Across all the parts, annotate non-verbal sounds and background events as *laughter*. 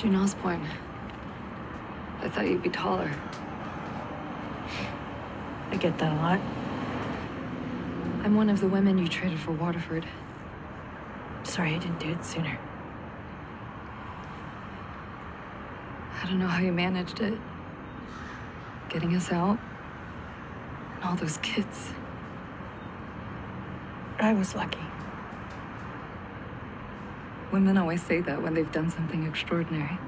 June Osborne. I thought you'd be taller. I get that a lot. I'm one of the women you traded for Waterford. Sorry I didn't do it sooner. I don't know how you managed it. Getting us out. And all those kids. I was lucky. Women always say that when they've done something extraordinary.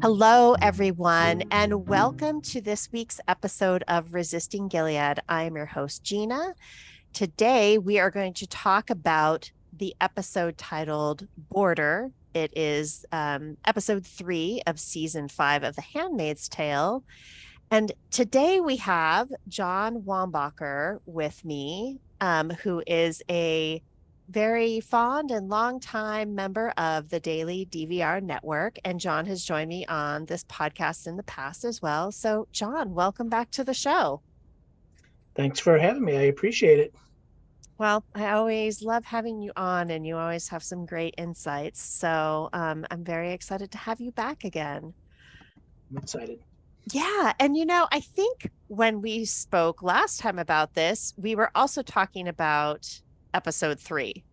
Hello, everyone, and welcome to this week's episode of Resisting Gilead. I am your host, Gina. Today, we are going to talk about the episode titled Border. It is um, episode three of season five of The Handmaid's Tale. And today we have John Wambacher with me, um, who is a very fond and long-time member of the Daily DVR Network. And John has joined me on this podcast in the past as well. So, John, welcome back to the show. Thanks for having me. I appreciate it. Well, I always love having you on, and you always have some great insights. So, um, I'm very excited to have you back again. I'm excited. Yeah. And, you know, I think when we spoke last time about this, we were also talking about episode three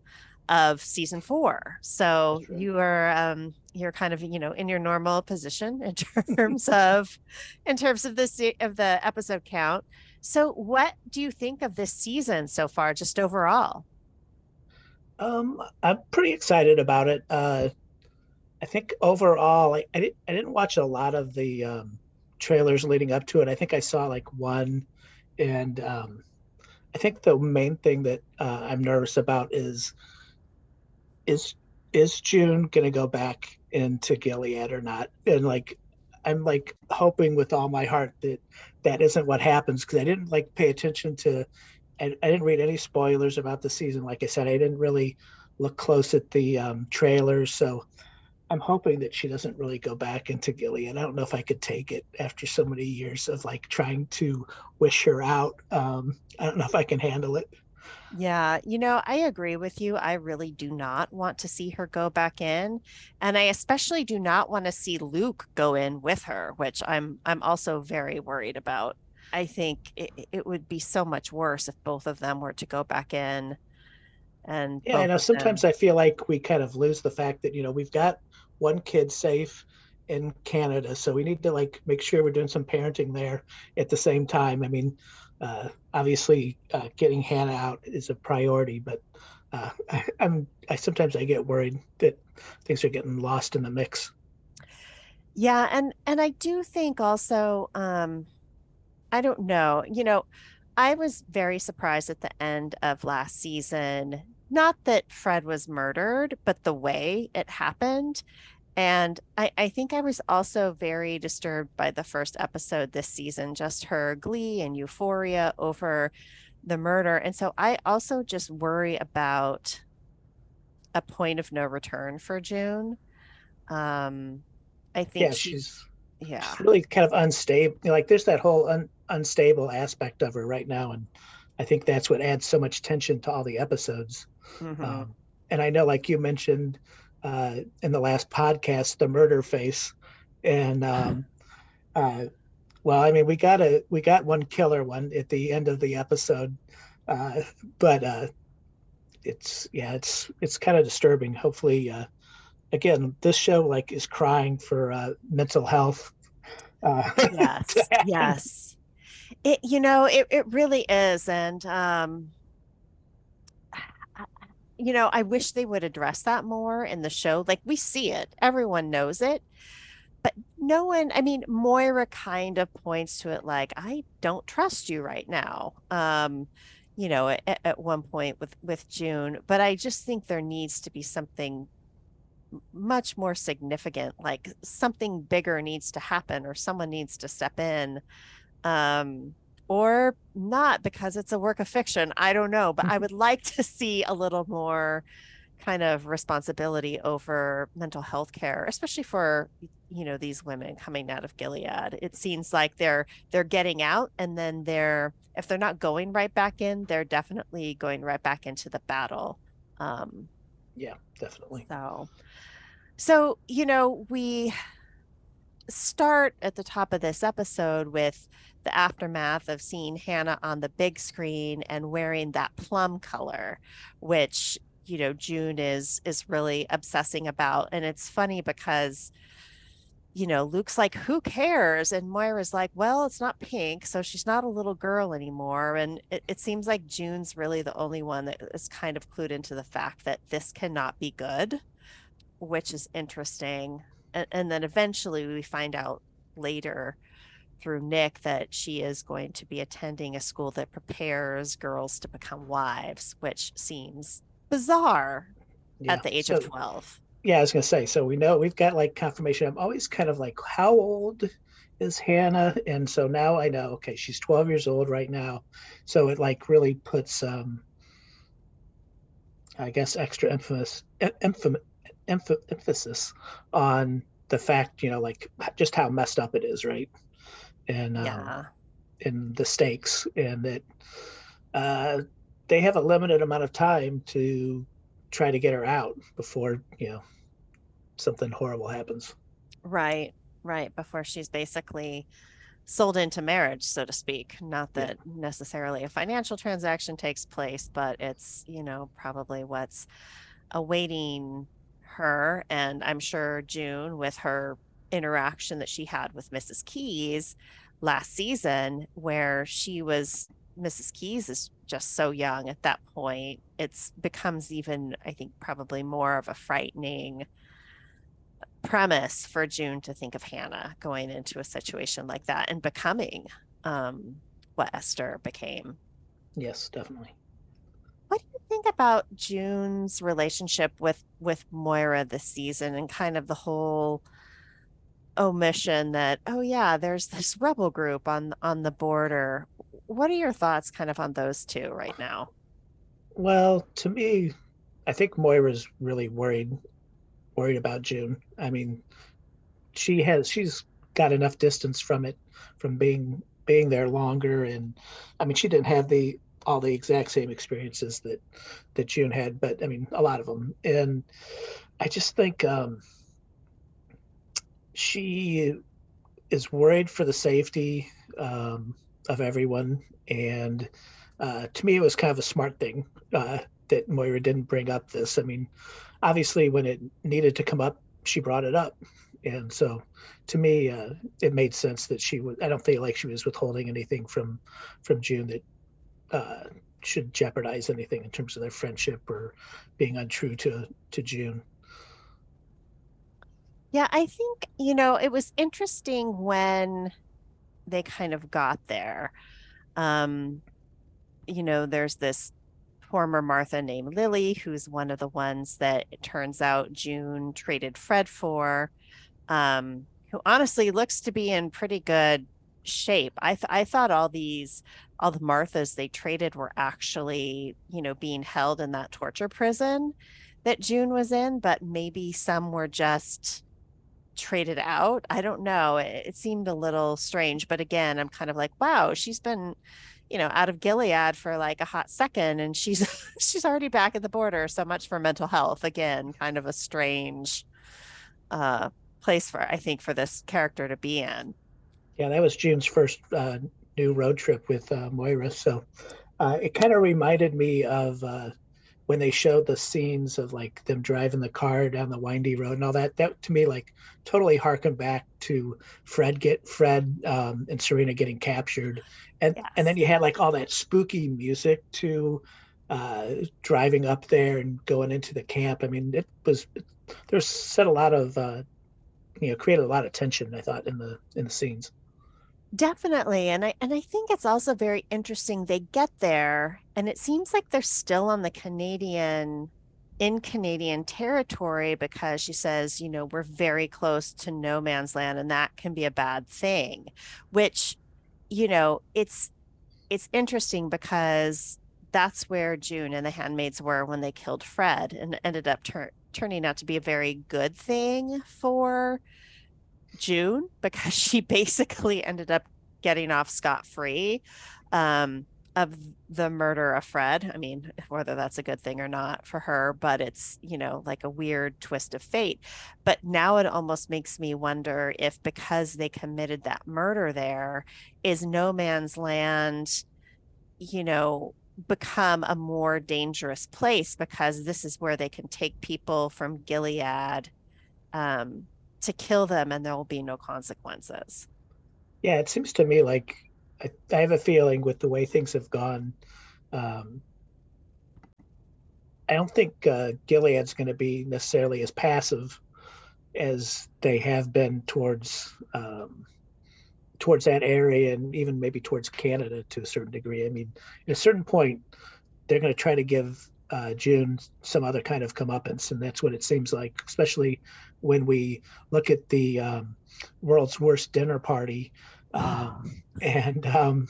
of season four. So right. you are um you're kind of you know in your normal position in *laughs* terms of in terms of this of the episode count. So what do you think of this season so far, just overall? Um, I'm pretty excited about it. Uh, I think overall, I, I didn't I didn't watch a lot of the um, trailers leading up to it. I think I saw like one, and um, I think the main thing that uh, I'm nervous about is is is June gonna go back into Gilead or not? And like, I'm like hoping with all my heart that that isn't what happens because I didn't like pay attention to. I, I didn't read any spoilers about the season. Like I said, I didn't really look close at the um, trailers, so I'm hoping that she doesn't really go back into Gilead. I don't know if I could take it after so many years of like trying to wish her out. Um, I don't know if I can handle it. Yeah, you know, I agree with you. I really do not want to see her go back in, and I especially do not want to see Luke go in with her, which I'm I'm also very worried about. I think it, it would be so much worse if both of them were to go back in. And Yeah, I know of them- sometimes I feel like we kind of lose the fact that, you know, we've got one kid safe in Canada, so we need to like make sure we're doing some parenting there at the same time. I mean, uh, obviously, uh, getting Hannah out is a priority, but uh, I, I'm I sometimes I get worried that things are getting lost in the mix. Yeah, and and I do think also um I don't know, you know, I was very surprised at the end of last season, not that Fred was murdered, but the way it happened. And I, I think I was also very disturbed by the first episode this season, just her glee and euphoria over the murder. And so I also just worry about a point of no return for June. Um, I think Yeah, she, she's yeah, she's really kind of unstable. Like there's that whole un, unstable aspect of her right now, and I think that's what adds so much tension to all the episodes. mhm. Um, and I know, like you mentioned uh, in the last podcast, the murder face, and um, uh, well, I mean, we got a we got one killer one at the end of the episode, uh, but uh, it's yeah, it's it's kind of disturbing. Hopefully, uh, again, this show like is crying for uh, mental health. Uh, *laughs* yes *laughs* yes it you know it, it really is and um you know i wish they would address that more in the show like we see it everyone knows it but no one i mean moira kind of points to it like i don't trust you right now um you know at, at one point with with june but i just think there needs to be something much more significant like something bigger needs to happen or someone needs to step in um or not because it's a work of fiction i don't know but i would like to see a little more kind of responsibility over mental health care, especially for you know these women coming out of Gilead. It seems like they're they're getting out and then they're if they're not going right back in, they're definitely going right back into the battle. Um, Yeah, definitely. so, so you know we start at the top of this episode with the aftermath of seeing Hannah on the big screen and wearing that plum color, which you know June is is really obsessing about. And it's funny because you know Luke's like, "Who cares?" and Moira's like, "Well, it's not pink, so she's not a little girl anymore." And it, it seems like June's really the only one that is kind of clued into the fact that this cannot be good, which is interesting. And, and then eventually we find out later through Nick that she is going to be attending a school that prepares girls to become wives, which seems bizarre Yeah. at the age so, of 12. Yeah, I was gonna say. So we know we've got like confirmation. I'm always kind of like, how old is Hannah? And so now I know. Okay, she's 12 years old right now. So it like really puts, um, I guess, extra emphasis, emph- emph- emphasis on the fact, you know, like just how messed up it is, right? And um, Yeah. and the stakes, and that uh, they have a limited amount of time to try to get her out before you know something horrible happens. Right, right. Before she's basically sold into marriage, so to speak. Not Yeah. that necessarily a financial transaction takes place, but it's, you know, probably what's awaiting her. And I'm sure June, with her interaction that she had with Mrs. Keyes last season, where she was, Mrs. Keyes is just so young at that point, it's becomes even, I think, probably more of a frightening premise for June to think of Hannah going into a situation like that and becoming um, what Esther became. Yes, definitely. What do you think about June's relationship with with Moira this season and kind of the whole omission that oh yeah, there's this rebel group on on the border. What are your thoughts kind of on those two right now? Well, to me, I think Moira's really worried worried about June. I mean, she has she's got enough distance from it from being being there longer and I mean, she didn't have the all the exact same experiences that that June had, but I mean, a lot of them. And I just think um she is worried for the safety um, of everyone and uh, to me, it was kind of a smart thing uh, that Moira didn't bring up this. I mean, obviously, when it needed to come up, she brought it up, and so to me, uh, it made sense that she would. I don't feel like she was withholding anything from from June that uh, should jeopardize anything in terms of their friendship or being untrue to to June. Yeah, I think, you know, it was interesting when they kind of got there. Um, you know, there's this former Martha named Lily, who's one of the ones that it turns out June traded Fred for, um, who honestly looks to be in pretty good shape. I th- I thought all these all the Marthas they traded were actually, you know, being held in that torture prison that June was in, but maybe some were just traded out. I don't know. It, it seemed a little strange, but again, I'm kind of like, wow, she's been, you know, out of Gilead for like a hot second and she's *laughs* she's already back at the border. So much for mental health. Again, kind of a strange uh place for I think for this character to be in. Yeah, that was June's first uh, new road trip with uh, Moira. So uh, it kind of reminded me of uh, when they showed the scenes of like them driving the car down the windy road and all that. That to me like totally harkened back to Fred get Fred um, and Serena getting captured, and and then you had like all that spooky music to uh, driving up there and going into the camp. I mean, it was there's set a lot of uh, you know created a lot of tension. I thought in the in the scenes. Definitely. And I and I think it's also very interesting they get there and it seems like they're still on the Canadian in Canadian territory because she says, you know, we're very close to no man's land and that can be a bad thing, which you know, it's it's interesting because that's where June and the handmaids were when they killed Fred, and ended up tur- turning out to be a very good thing for June because *laughs* she basically ended up getting off scot free um, of the murder of Fred. I mean, whether that's a good thing or not for her, but it's, you know, like a weird twist of fate. But now it almost makes me wonder if because they committed that murder there, is no man's land, you know, become a more dangerous place because this is where they can take people from Gilead um, to kill them and there will be no consequences. Yeah, it seems to me like I, I have a feeling with the way things have gone. Um, I don't think uh, Gilead's going to be necessarily as passive as they have been towards um, towards that area and even maybe towards Canada to a certain degree. I mean, at a certain point, they're going to try to give uh, June some other kind of comeuppance, and that's what it seems like, especially when we look at the um, world's worst dinner party um, and um,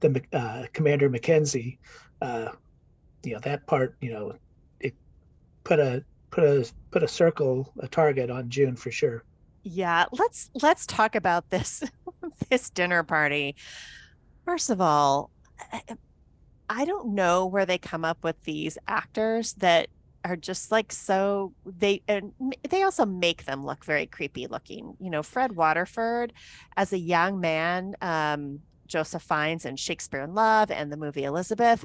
the uh, Commander Mackenzie. Uh, you know that part. You know, it put a put a put a circle, a target on June for sure. Yeah, let's let's talk about this *laughs* this dinner party. First of all, I don't know where they come up with these actors that are just like so they and they also make them look very creepy looking. You know, Fred Waterford as a young man, um, Joseph Fiennes in Shakespeare in Love and the movie Elizabeth,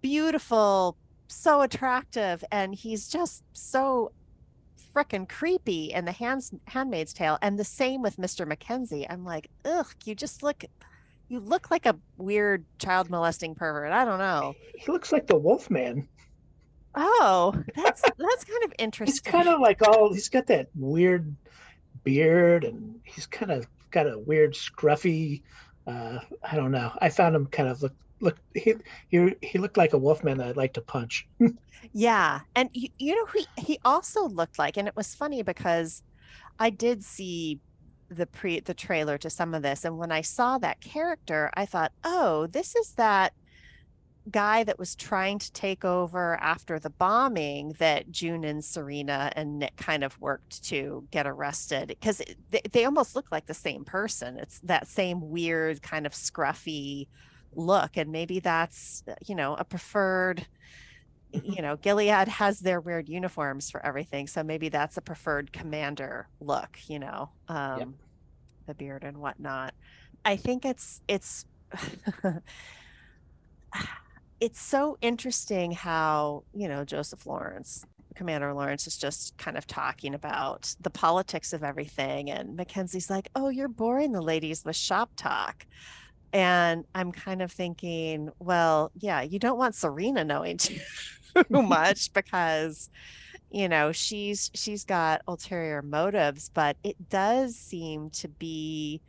beautiful, so attractive, and he's just so freaking creepy in the hands handmaid's tale and the same with mr mackenzie i'm like ugh you just look you look like a weird child molesting pervert. I don't know. He looks like the wolf man. Oh that's *laughs* that's kind of interesting. he's kind of like all he's got that weird beard and he's kind of got a weird scruffy uh i don't know. I found him kind of look look he he, he looked like a wolfman that i'd like to punch. *laughs* Yeah and you, you know he he also looked like and it was funny because i did see the pre the trailer to some of this and when i saw that character i thought oh this is that guy that was trying to take over after the bombing that June and Serena and Nick kind of worked to get arrested because they, they almost look like the same person. It's that same weird kind of scruffy look. And maybe that's, you know, a preferred, you know, Gilead has their weird uniforms for everything. So maybe that's a preferred commander look, you know, um, Yep. the beard and whatnot. I think it's, it's, *laughs* it's so interesting how you know joseph lawrence commander lawrence is just kind of talking about the politics of everything and mackenzie's like oh you're boring the ladies with shop talk and i'm kind of thinking well yeah you don't want serena knowing *laughs* too *laughs* much because you know she's she's got ulterior motives but it does seem to be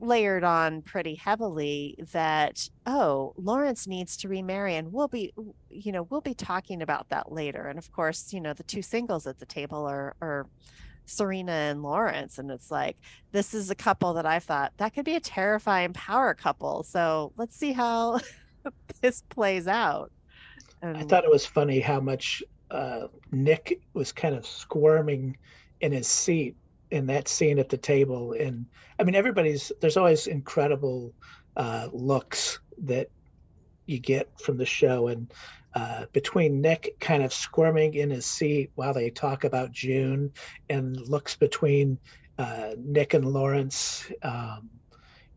layered on pretty heavily that oh lawrence needs to remarry and we'll be you know we'll be talking about that later. And of course you know the two singles at the table are are serena and lawrence and it's like this is a couple that i thought that could be a terrifying power couple so let's see how *laughs* this plays out I thought it was funny how much uh, Nick was kind of squirming in his seat in that scene at the table. And I mean, everybody's there's always incredible uh, looks that you get from the show. And uh, between Nick kind of squirming in his seat while they talk about June, and looks between uh, Nick and Lawrence, um,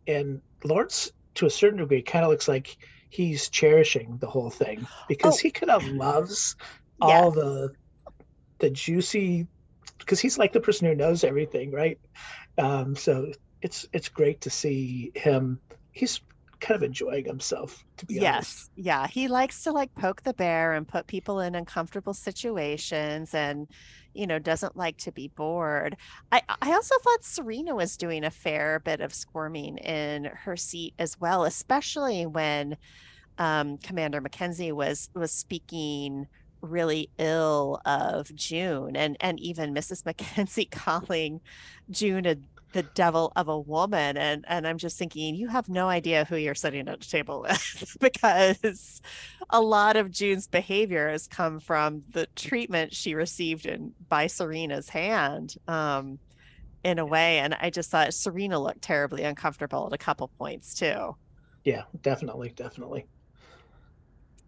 and Lawrence to a certain degree kind of looks like he's cherishing the whole thing because Oh. he kind of loves all the the juicy because he's like the person who knows everything right? Um so it's it's great to see him. He's kind of enjoying himself to be honest Yes, yeah, he likes to like poke the bear and put people in uncomfortable situations and you know doesn't like to be bored. I I also thought Serena was doing a fair bit of squirming in her seat as well, especially when um, Commander Mackenzie was was speaking really ill of June and and even Mrs. *laughs* Mackenzie calling June a the devil of a woman and and i'm just thinking you have no idea who you're sitting at the table *laughs* with because a lot of june's behavior has come from the treatment she received in by serena's hand um in a way and i just thought serena looked terribly uncomfortable at a couple points too Yeah, definitely, definitely.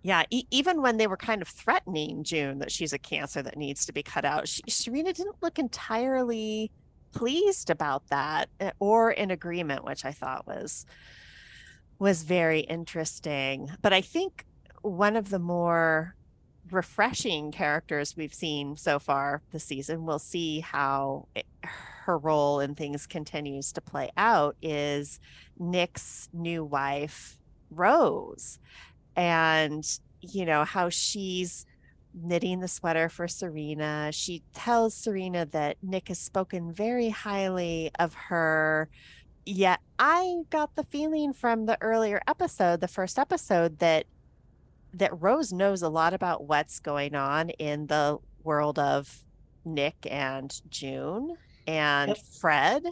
yeah e- even when they were kind of threatening june that she's a cancer that needs to be cut out she, serena didn't look entirely pleased about that eh, or in agreement which i thought was was very interesting. But i think one of the more refreshing characters we've seen so far this season we'll see how it, her role in things continues to play out is nick's new wife rose. And you know how she's knitting the sweater for Serena. She tells Serena that Nick has spoken very highly of her. Yet I got the feeling from the earlier episode, the first episode, that that Rose knows a lot about what's going on in the world of Nick and June and Yep. Fred.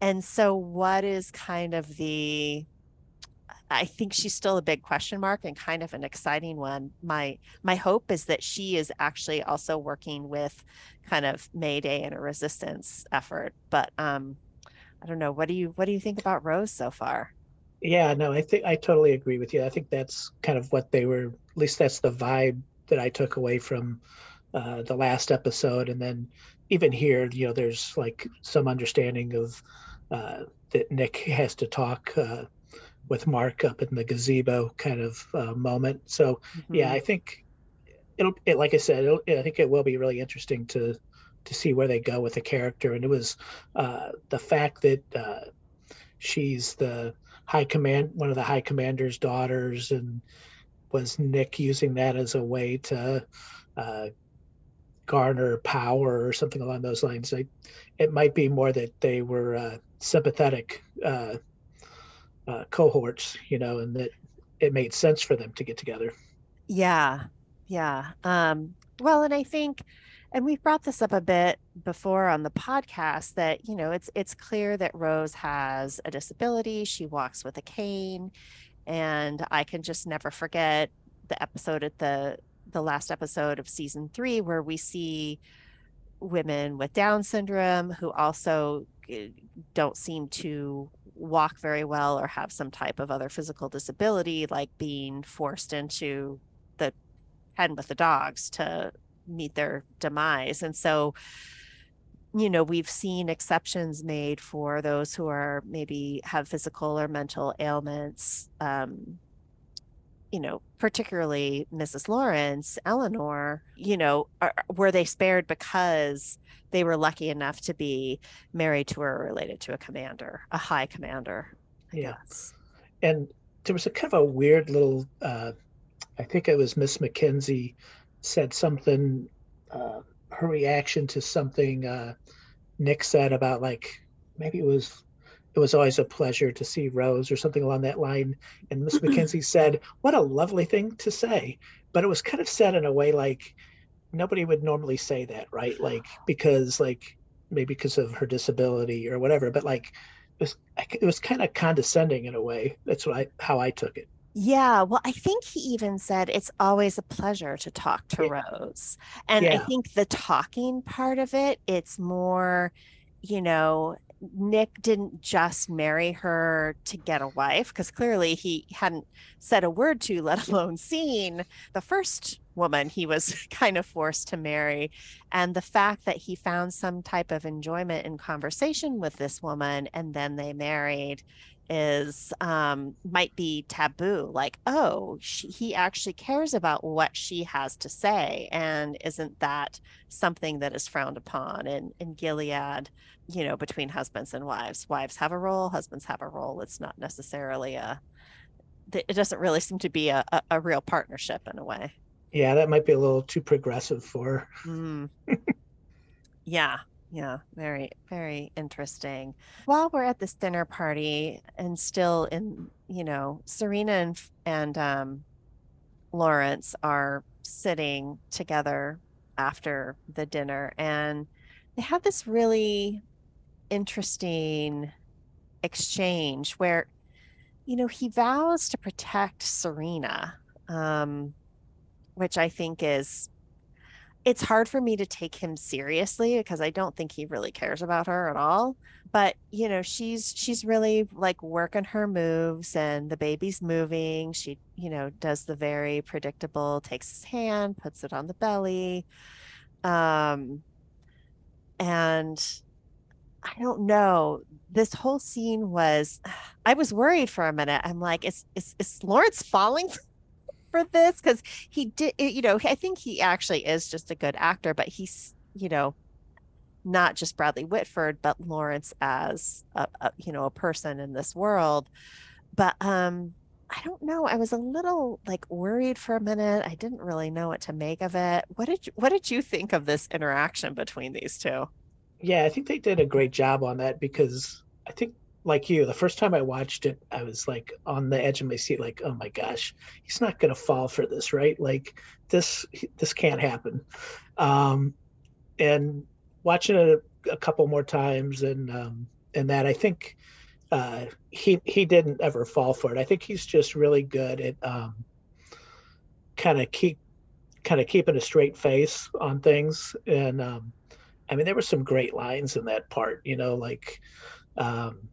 And so what is kind of the I think she's still a big question mark and kind of an exciting one. My my hope is that she is actually also working with kind of Mayday and a resistance effort. But um I don't know. What do you what do you think about Rose so far? Yeah, no, I think I totally agree with you. I think that's kind of what they were, at least that's the vibe that I took away from uh, the last episode. And then even here, you know, there's like some understanding of uh, that Nick has to talk uh, with Mark up in the gazebo kind of uh, moment. So, yeah, Mhm. I think it'll, it, like I said, it'll, I think it will be really interesting to to see where they go with the character. And it was uh, the fact that uh, she's the high command one of the high commander's daughters and was nick using that as a way to uh, garner power or something along those lines I, it might be more that they were uh, sympathetic uh, cohorts you know and that it made sense for them to get together Yeah. Yeah. Um, well, and I think, and we've brought this up a bit before on the podcast that, you know, it's it's clear that Rose has a disability. She walks with a cane. And I can just never forget the episode at the the last episode of season three where we see women with Down syndrome who also eh, don't seem to walk very well or have some type of other physical disability, like being forced into the pen with the dogs to meet their demise. And so, you know, we've seen exceptions made for those who are maybe have physical or mental ailments. Um, you know, particularly Mrs. Lawrence, Eleanor, you know, are, were they spared because they were lucky enough to be married to or related to a commander, a high commander? I Yeah. guess. and there was a kind of a weird little uh, i think it was miss mckenzie said something uh, her reaction to something uh, nick said about like maybe it was it was always a pleasure to see rose or something along that line. And miss mm-hmm. mckenzie said what a lovely thing to say. But it was kind of said in a way like nobody would normally say that right? Like because like maybe because of her disability or whatever but like it was it was kind of condescending in a way. That's what i how i took it. Yeah, well, I think he even said it's always a pleasure to talk to Yeah. Rose. And I think the talking part of it, it's more, you know, Nick didn't just marry her to get a wife because clearly he hadn't said a word to, let *laughs* alone seen the first woman he was *laughs* kind of forced to marry. And the fact that he found some type of enjoyment in conversation with this woman and then they married is um might be taboo like oh she, he actually cares about what she has to say and isn't that something that is frowned upon in in gilead you know between husbands and wives wives have a role husbands have a role it's not necessarily a it doesn't really seem to be a, a, a real partnership in a way yeah that might be a little too progressive for. Mm. *laughs* yeah, yeah, very, very interesting. While we're at this dinner party and still in, you know, Serena and and um, Lawrence are sitting together after the dinner, and they have this really interesting exchange where, you know, he vows to protect Serena, um, which I think is it's hard for me to take him seriously because I don't think he really cares about her at all. But you know, she's she's really like working her moves and the baby's moving. She, you know, does the very predictable, takes his hand, puts it on the belly. Um and I don't know. This whole scene was *sighs* I was worried for a minute. I'm like, is is, is Lawrence falling *laughs* for this? Because he did you know i think he actually is just a good actor but he's you know not just bradley whitford but lawrence as a, a, you know a person in this world. But um i don't know. I was a little like worried for a minute. I didn't really know what to make of it. What did you, what did you think of this interaction between these two yeah i think they did a great job on that because i think like you, the first time I watched it, I was like on the edge of my seat, like, oh my gosh, he's not gonna fall for this, right? Like this, this can't happen. Um, and watching it a, a couple more times, and um, and that I think uh, he he didn't ever fall for it. I think he's just really good at um, kind of keep kind of keeping a straight face on things. And um, I mean, there were some great lines in that part, you know, like. Um,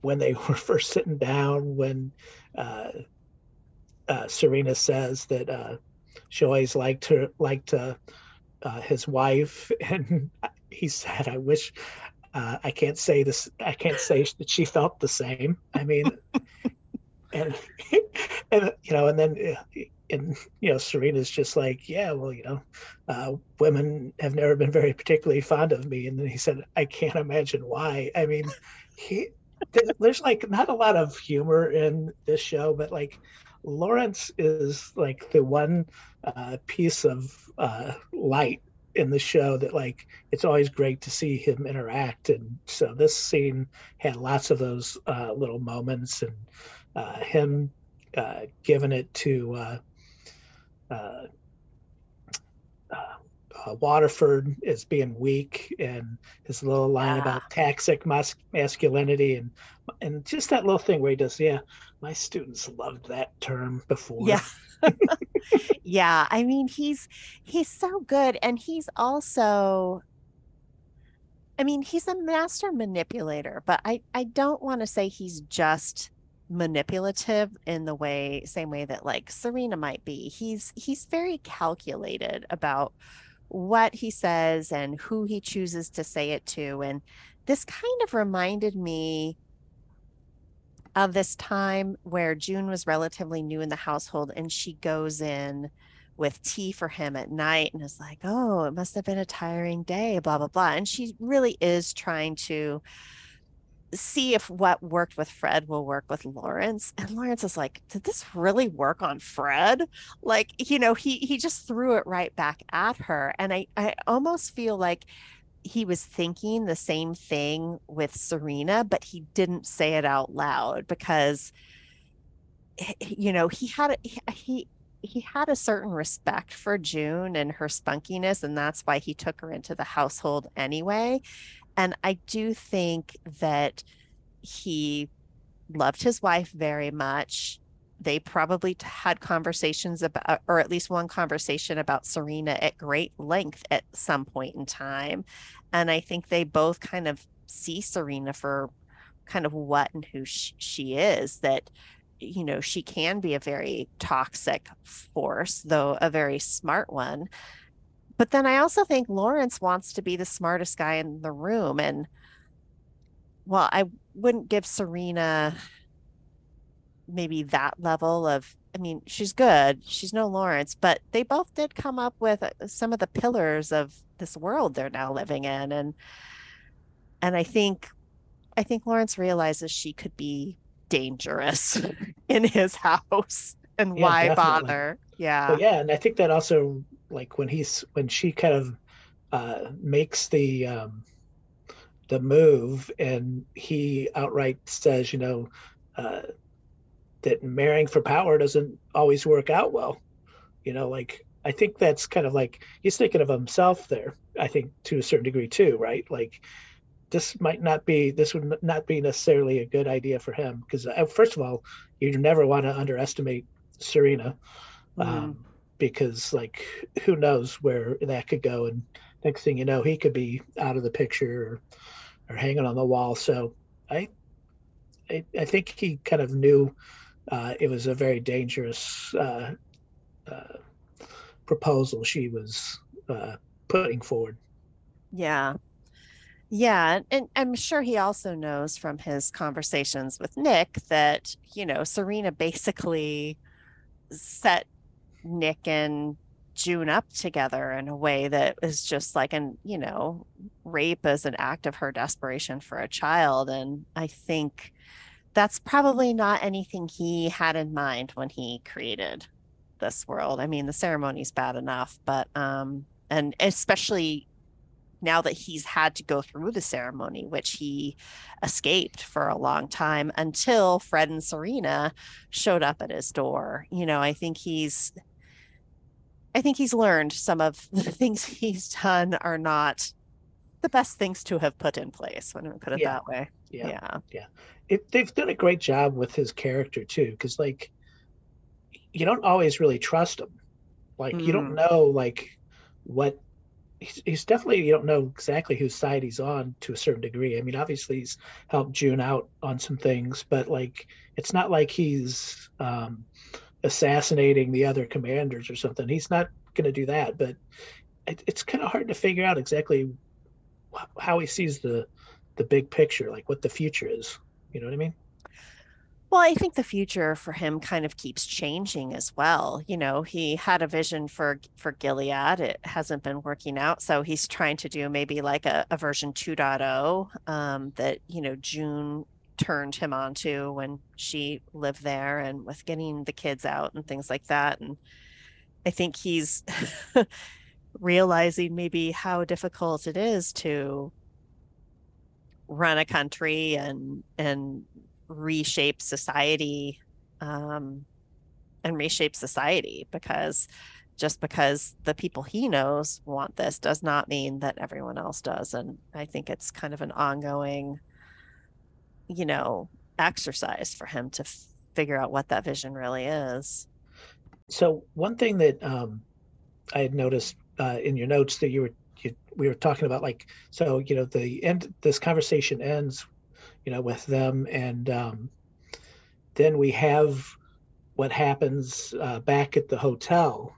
when they *laughs* were first sitting down, when uh, uh, Serena says that uh, she always liked her, liked uh, uh, his wife, *laughs* and he said, "I wish uh, I can't say this. I can't say that she felt the same." I mean, *laughs* and and you know, and then and you know serena's just like yeah well you know uh, women have never been very particularly fond of me. And then he said i can't imagine why. I mean he there's like not a lot of humor in this show, but like Lawrence is like the one uh, piece of uh, light in the show that like it's always great to see him interact. And so this scene had lots of those uh, little moments and uh, him uh, giving it to uh, uh, Waterford as being weak, and his little line about toxic mas- masculinity, and and just that little thing where he does, yeah, my students loved that term before. Yeah. *laughs* yeah, I mean he's he's so good, and he's also. I mean, he's a master manipulator, but I, I don't want to say he's just manipulative in the way same way that like Serena might be. He's he's very calculated about what he says and who he chooses to say it to. And this kind of reminded me of this time where June was relatively new in the household and she goes in with tea for him at night and is like, oh, it must have been a tiring day, blah, blah, blah. And she really is trying to see if what worked with Fred will work with Lawrence. And Lawrence is like, did this really work on Fred? Like, you know, he he just threw it right back at her. And I I almost feel like he was thinking the same thing with Serena, but he didn't say it out loud because you know, he had a, he he had a certain respect for June and her spunkiness, and that's why he took her into the household anyway. And I do think that he loved his wife very much. They probably had conversations about, uh, or at least one conversation about Serena at great length at some point in time. And I think they both kind of see Serena for kind of what and who she, she is that you know she can be a very toxic force though a very smart one but then I also think Lawrence wants to be the smartest guy in the room. And well, I wouldn't give Serena maybe that level of, I mean, she's good. She's no Lawrence, but they both did come up with uh, some of the pillars of this world they're now living in. And, and I think, I think Lawrence realizes she could be dangerous *laughs* in his house and yeah, why definitely. bother? Yeah. Yeah. And I think that also like when he's when she kind of uh, makes the um, the move and he outright says, you know, uh, that marrying for power doesn't always work out well. You know, like I think that's kind of like he's thinking of himself there. I think to a certain degree too, right? Like this might not be this would not be necessarily a good idea for him because uh, first of all, you never want to underestimate Serena, um, because like who knows where that could go, and next thing you know, he could be out of the picture or, or hanging on the wall. So I, I, I think he kind of knew uh, it was a very dangerous uh, uh, proposal she was uh, putting forward. Yeah. Yeah, and, and I'm sure he also knows from his conversations with Nick that, you know, Serena basically set Nick and June up together in a way that is just like an, you know, rape as an act of her desperation for a child. And I think that's probably not anything he had in mind when he created this world. I mean, the ceremony's bad enough, but um and especially now that he's had to go through the ceremony, which he escaped for a long time until Fred and Serena showed up at his door. You know, I think he's I think he's learned some of the *laughs* things he's done are not the best things to have put in place, when we put it Yeah. that way. Yeah. Yeah. it, they've done a great job with his character too because like you don't always really trust him like you don't know like what he's, he's definitely you don't know exactly whose side he's on to a certain degree i mean obviously he's helped june out on some things but like it's not like he's um assassinating the other commanders or something he's not going to do that but it, it's kind of hard to figure out exactly wh- how he sees the the big picture like what the future is you know what i mean Well, I think the future for him kind of keeps changing as well. You know, he had a vision for for Gilead. It hasn't been working out, so he's trying to do maybe like a, a version 2.0 um, that, you know, June turned him on to when she lived there and with getting the kids out and things like that. And I think he's *laughs* realizing maybe how difficult it is to run a country and and reshape society um, and reshape society because just because the people he knows want this does not mean that everyone else does and i think it's kind of an ongoing you know exercise for him to f- figure out what that vision really is. So one thing that um, I had noticed uh, in your notes that you were you, we were talking about like so you know the end this conversation ends you know with them and um, then we have what happens uh, back at the hotel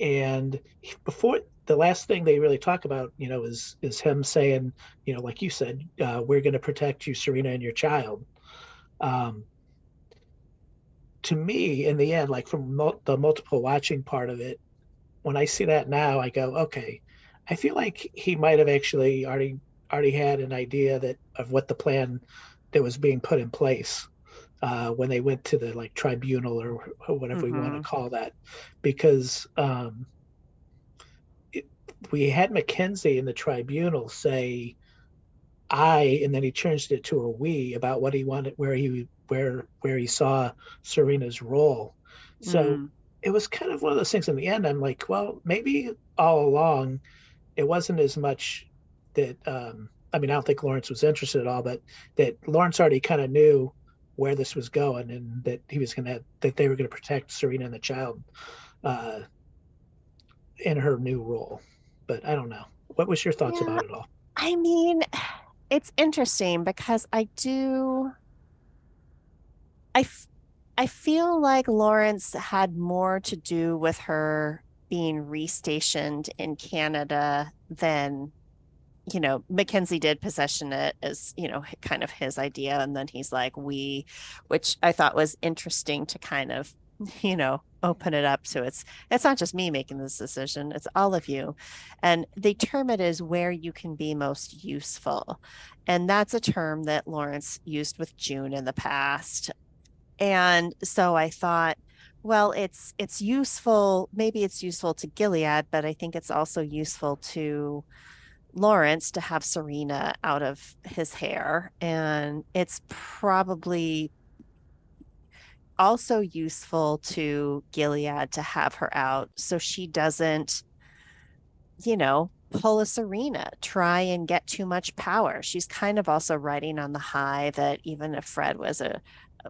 and before the last thing they really talk about you know is is him saying you know like you said uh, we're going to protect you serena and your child. Um, to me in the end like from mul- the multiple watching part of it when i see that now i go okay i feel like he might have actually already already had an idea that of what the plan that was being put in place uh, when they went to the like tribunal or, or whatever we want to call that because um, it, we had mackenzie in the tribunal say i and then he changed it to a we about what he wanted where he where where he saw serena's role so Mm. it was kind of one of those things in the end i'm like well maybe all along it wasn't as much that um i mean i don't think lawrence was interested at all but that lawrence already kind of knew where this was going and that he was going to that they were going to protect serena and the child uh in her new role but i don't know what was your thoughts Yeah. about it all I mean, it's interesting because I do. I, f- I feel like Lawrence had more to do with her being restationed in Canada than, you know, Mackenzie did possession it as, you know, kind of his idea. And then he's like, we, which I thought was interesting to kind of, *laughs* you know, open it up. So it's, it's not just me making this decision, it's all of you. And they term it as where you can be most useful. And that's a term that Lawrence used with June in the past. And so I thought, well, it's it's useful, maybe it's useful to Gilead, but I think it's also useful to Lawrence to have Serena out of his hair. And it's probably also useful to Gilead to have her out so she doesn't, you know, pull a Serena, try and get too much power. She's kind of also riding on the high that even if Fred was a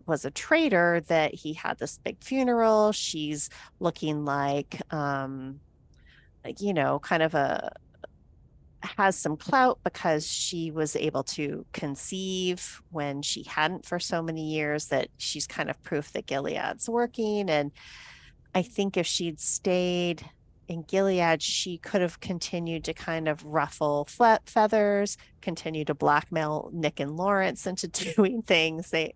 was a traitor, that he had this big funeral. She's looking like um you know, kind of a has some clout because she was able to conceive when she hadn't for so many years that she's kind of proof that Gilead's working and I think if she'd stayed in Gilead, she could have continued to kind of ruffle feathers, continue to blackmail Nick and Lawrence into *laughs* doing things they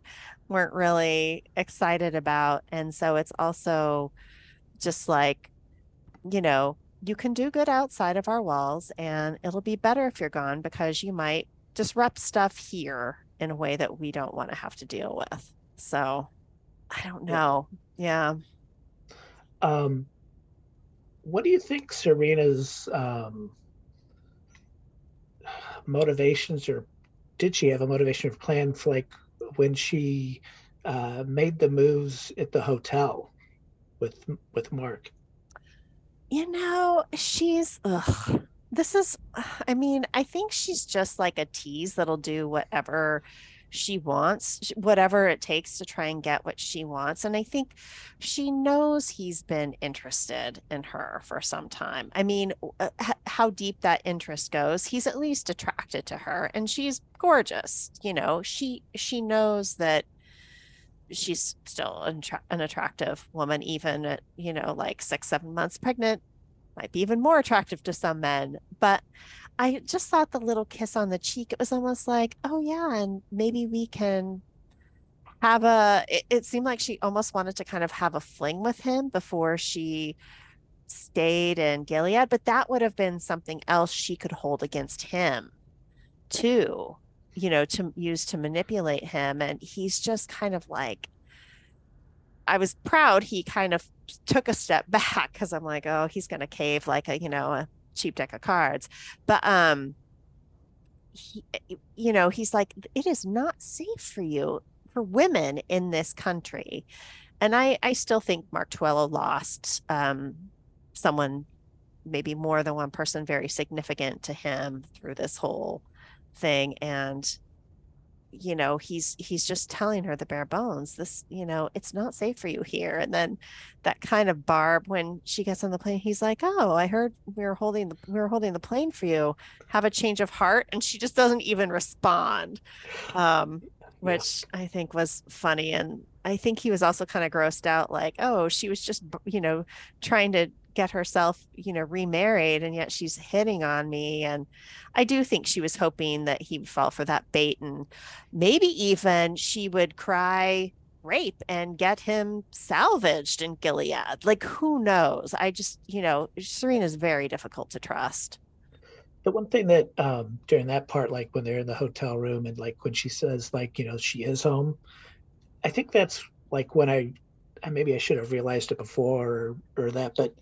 weren't really excited about. And so it's also just like, you know, you can do good outside of our walls, and it'll be better if you're gone because you might disrupt stuff here in a way that we don't want to have to deal with. So I don't know. Yeah. Um, what do you think Serena's um, motivations, or did she have a motivation or plan for like when she uh, made the moves at the hotel with with Mark? You know, she's ugh. This is I mean, I think she's just like a tease that'll do whatever she wants, whatever it takes to try and get what she wants. And I think she knows he's been interested in her for some time. I mean, uh, how deep that interest goes, he's at least attracted to her and she's gorgeous. You know, she she knows that she's still an, an attractive woman even at, you know, like 6 7 months pregnant might be even more attractive to some men. But I just thought the little kiss on the cheek, it was almost like, oh, yeah, and maybe we can have a. It, it seemed like she almost wanted to kind of have a fling with him before she stayed in Gilead, but that would have been something else she could hold against him too, you know, to use to manipulate him. And he's just kind of like, I was proud he kind of took a step *laughs* back because I'm like, oh, he's going to cave like a, you know, a cheap deck of cards. But, um, he, you know, he's like, it is not safe for you, for women in this country. And I, I still think Mark Tuello lost um, someone, maybe more than one person, very significant to him through this whole thing. And you know he's he's just telling her the bare bones this you know it's not safe for you here and then that kind of barb when she gets on the plane he's like oh i heard we were holding the we were holding the plane for you have a change of heart and she just doesn't even respond um which yeah. i think was funny and i think he was also kind of grossed out like oh she was just you know trying to get herself, you know, remarried and yet she's hitting on me. And I do think she was hoping that he would fall for that bait and maybe even she would cry rape and get him salvaged in Gilead. Like who knows? I just, you know, Serena's very difficult to trust. The one thing that um during that part, like when they're in the hotel room and like when she says like, you know, she is home, I think that's like when I maybe I should have realized it before or, or that, but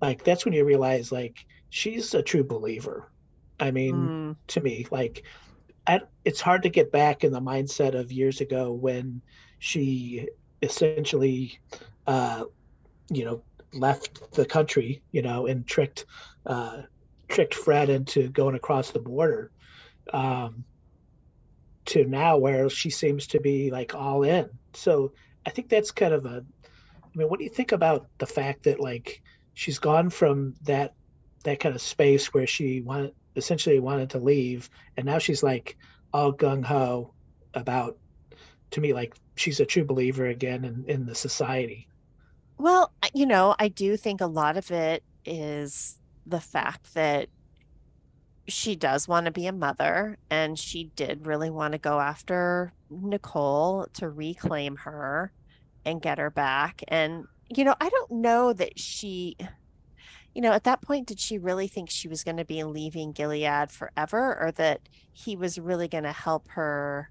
like that's when you realize like she's a true believer. I mean, mm. to me, like I, it's hard to get back in the mindset of years ago when she essentially, uh, you know, left the country, you know, and tricked, uh, tricked Fred into going across the border. Um, to now where she seems to be like all in. So I think that's kind of a I mean, what do you think about the fact that like she's gone from that that kind of space where she wanted essentially wanted to leave, and now she's like all gung ho about to me like she's a true believer again in, in the society. Well, you know, I do think a lot of it is the fact that she does want to be a mother and she did really want to go after Nicole to reclaim her and get her back. And, you know, I don't know that she, you know, at that point, did she really think she was going to be leaving Gilead forever or that he was really going to help her?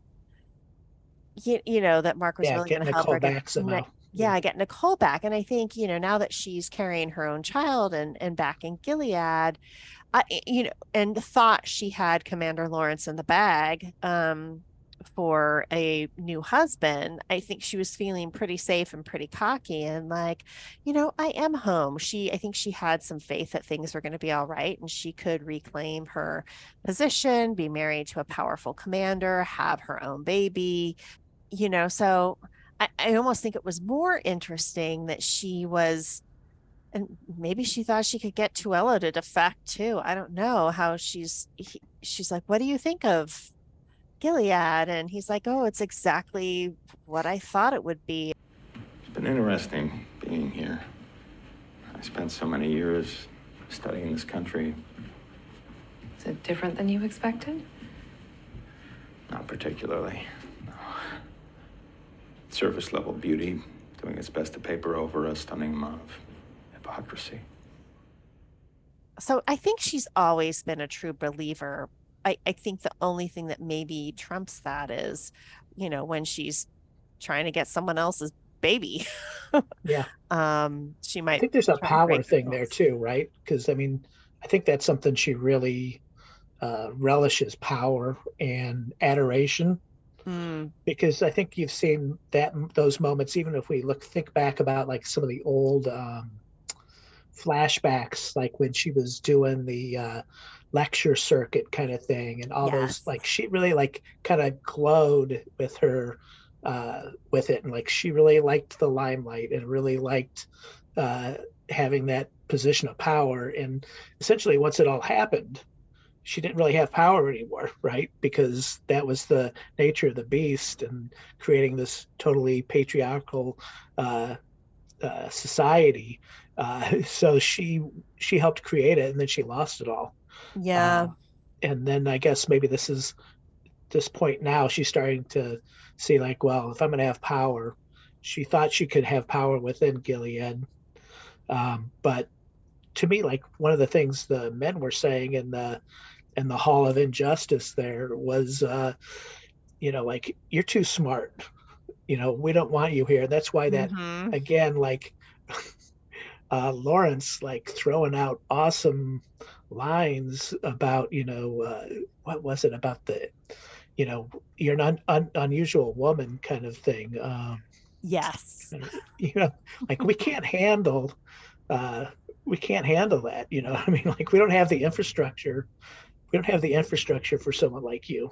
You, you know, that Mark was yeah, really going to help her get, somehow. yeah, get Nicole back. And I think, you know, now that she's carrying her own child and, and back in Gilead, I, you know, and thought she had Commander Lawrence in the bag, um, for a new husband, I think she was feeling pretty safe and pretty cocky and like, you know, I am home. She, I think she had some faith that things were going to be all right and she could reclaim her position, be married to a powerful commander, have her own baby, you know. So I, I almost think it was more interesting that she was and maybe she thought she could get Tuello to defect too. I don't know how she's he, she's like, "What do you think of Gilead?" And he's like, "Oh, it's exactly what I thought it would be." It's been interesting being here. I spent so many years studying this country. Is it different than you expected? Not particularly. No. Surface level beauty, doing its best to paper over a stunning amount of hypocrisy. So I think she's always been a true believer. I, I think the only thing that maybe trumps that is, you know, when she's trying to get someone else's baby. Yeah. *laughs* um, she might I think there's a power thing there too, right? Because I mean, I think that's something she really uh, relishes power and adoration. Mm, Because I think you've seen that those moments, even if we look think back about like some of the old um, flashbacks, like when she was doing the uh, lecture circuit kind of thing, and all Yes. those like she really like kind of glowed with her uh, with it, and like she really liked the limelight and really liked uh, having that position of power. And essentially, once it all happened, she didn't really have power anymore, *laughs* right? Because that was the nature of the beast and creating this totally patriarchal uh, uh, society. Uh, *laughs* so she she helped create it, and then she lost it all. Yeah. Um, and then I guess maybe this is this point now she's starting to see like, well, if I'm going to have power, she thought she could have power within Gilead, um, but to me, like one of the things the men were saying in the in the Hall of Injustice there was, uh, you know, like you're too smart. You know, we don't want you here. That's why that Mhm. again, like *laughs* uh, Lawrence, like throwing out awesome lines about, you know, uh, what was it about the, you know, you're an un- un- unusual woman kind of thing. Um, Yes. you know, like we *laughs* can't handle, uh, we can't handle that. You know, I mean, *laughs* like we don't have the infrastructure. We don't have the infrastructure for someone like you.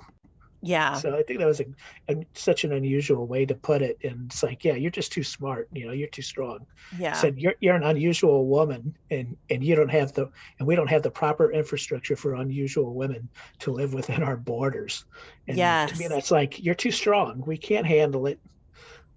Yeah. So I think that was a, a such an unusual way to put it. And it's like, yeah, you're just too smart. You know, you're too strong. Yeah. Said you're you're an unusual woman, and and you don't have the and we don't have the proper infrastructure for unusual women to live within our borders. And to me, that's like you're too strong. We can't handle it.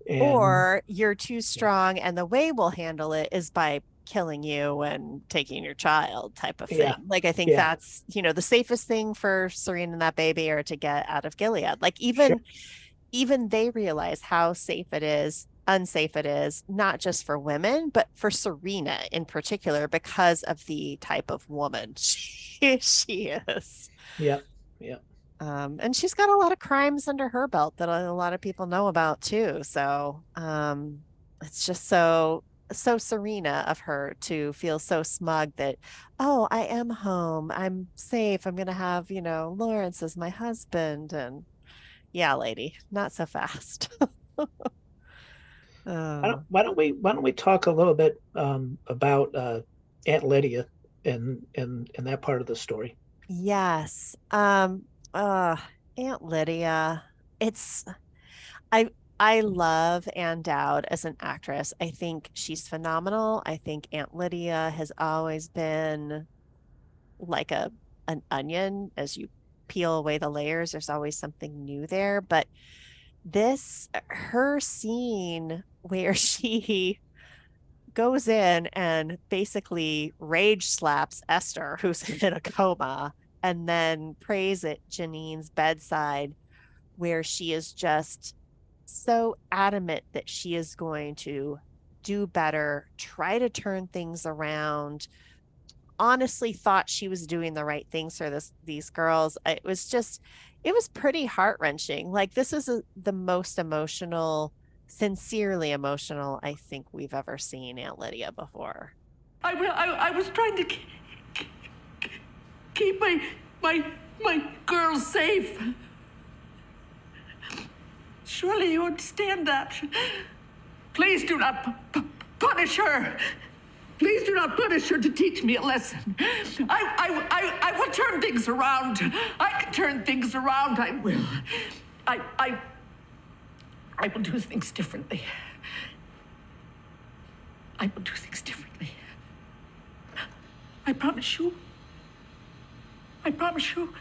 And, or you're too strong and the way we'll handle it is by killing you and taking your child type of thing Yeah. like i think Yeah. that's you know the safest thing for serene and that baby are to get out of gilead like even even they realize how safe it is unsafe it is not just for women but for serena in particular because of the type of woman *laughs* she, she is Yeah. yeah, um, and she's got a lot of crimes under her belt that a lot of people know about too. So um, it's just so so Serena of her to feel so smug that oh I am home I'm safe I'm gonna have you know Lawrence as my husband and yeah lady not so fast. *laughs* Why oh, don't, why don't we why don't we talk a little bit um, about uh, Aunt Lydia and and and that part of the story? yes. Um, uh, Aunt Lydia. It's I I love Ann Dowd as an actress. I think she's phenomenal. I think Aunt Lydia has always been like a an onion as you peel away the layers, there's always something new there. But this her scene *laughs* where she goes in and basically rage slaps Esther, who's *laughs* in a coma, and then prays at Janine's bedside, where she is just so adamant that she is going to do better, try to turn things around. Honestly, thought she was doing the right things for this these girls. It was just, it was pretty heart wrenching. Like this is a, the most emotional, sincerely emotional I think we've ever seen Aunt Lydia before. I, I, I was trying to keep my, my, my girls safe. Surely you understand that. Please do not p- punish her. Please do not punish her to teach me a lesson. I, I, I, I will turn things around. I can turn things around. I will. I, I, I will do things differently. I will do things differently. I promise you. I promise you.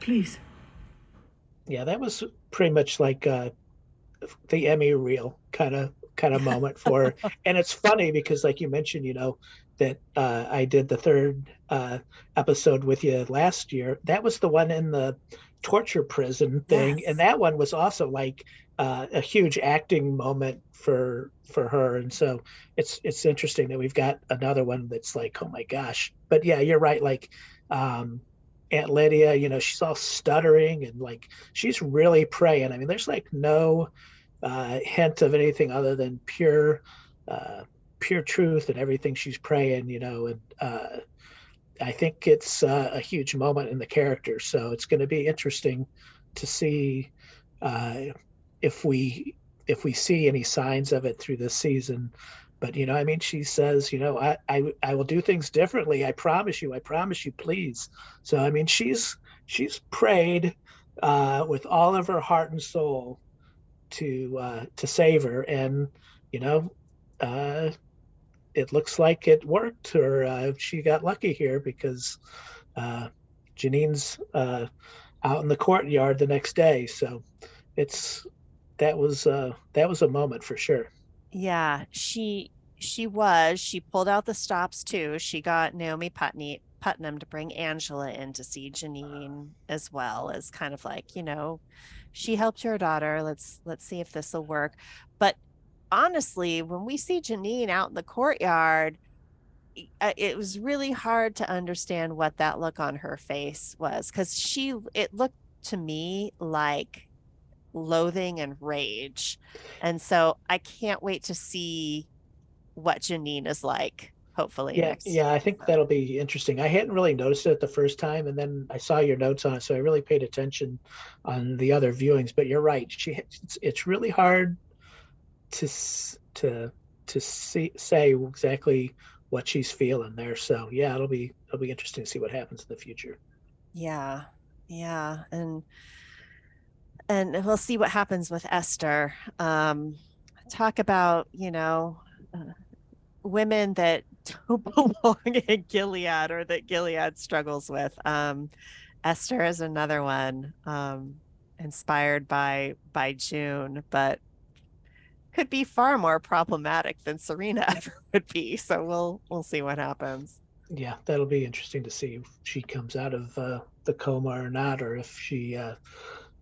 Please. Yeah, that was pretty much like uh, the Emmy reel kind of kind of *laughs* moment for her. and it's funny because like you mentioned you know that uh, i did the third uh, episode with you last year that was the one in the torture prison thing Yes. and that one was also like uh, a huge acting moment for for her and so it's it's interesting that we've got another one that's like oh my gosh but yeah you're right like um aunt lydia you know she's all stuttering and like she's really praying. I mean there's like no uh, hint of anything other than pure uh, pure truth and everything she's praying you know and uh, i think it's uh, a huge moment in the character. So it's going to be interesting to see uh, if we if we see any signs of it through this season but you know i mean she says you know i i, I will do things differently i promise you i promise you please so i mean she's she's prayed uh, with all of her heart and soul to uh, to save her, and you know, uh, it looks like it worked, or uh, she got lucky here because uh, Janine's uh, out in the courtyard the next day. So it's that was that was a moment for sure. Yeah, she she was. She pulled out the stops too. She got Naomi Putney Putnam to bring Angela in to see Janine as well as kind of like, you know, she helped your daughter. Let's let's see if this will work. But honestly, when we see Janine out in the courtyard, uh, it was really hard to understand what that look on her face was because she it looked to me like loathing and rage. And so I can't wait to see what Janine is like, hopefully. Yeah, next yeah, I think that'll be interesting. I hadn't really noticed it the first time, and then I saw your notes on it, so I really paid attention on the other viewings. But you're right; she it's, it's really hard to to to see say exactly what she's feeling there. So yeah, it'll be it'll be interesting to see what happens in the future. Yeah. Yeah. And and we'll see what happens with Esther. Um talk about, you know, uh, women that *laughs* don't belong in Gilead or that Gilead struggles with. Um Esther is another one um inspired by by June, but could be far more problematic than Serena *laughs* ever would be. So we'll we'll see what happens. Yeah, that'll be interesting to see if she comes out of uh, the coma or not, or if she uh,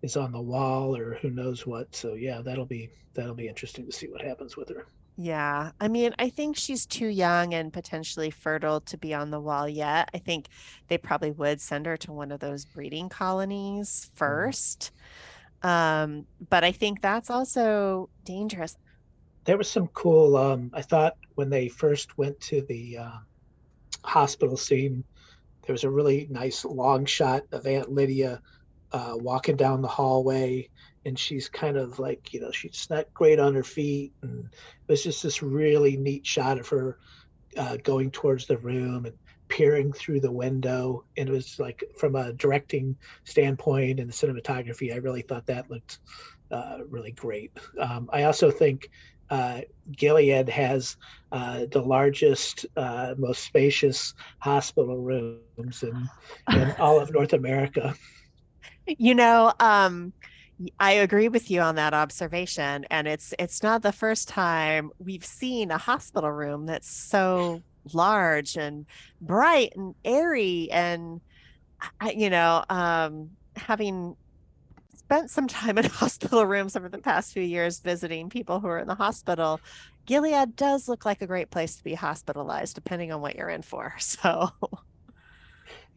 is on the wall, or who knows what. So yeah, that'll be that'll be interesting to see what happens with her. Yeah, I mean, I think she's too young and potentially fertile to be on the wall yet. I think they probably would send her to one of those breeding colonies first. Um, but I think that's also dangerous. there was some cool um i thought when they first went to the uh, hospital scene there was a really nice long shot of aunt lydia uh, walking down the hallway and she's kind of like you know she's not great on her feet and it was just this really neat shot of her uh, going towards the room and peering through the window and it was like from a directing standpoint and the cinematography i really thought that looked uh, really great um, i also think uh, Gilead has uh, the largest, uh, most spacious hospital rooms in, in all of *laughs* North America. You know, um, I agree with you on that observation, and it's it's not the first time we've seen a hospital room that's so large and bright and airy, and you know, um, having spent some time in *laughs* hospital rooms over the past few years visiting people who are in the hospital, Gilead does look like a great place to be hospitalized, depending on what you're in for. *laughs* So,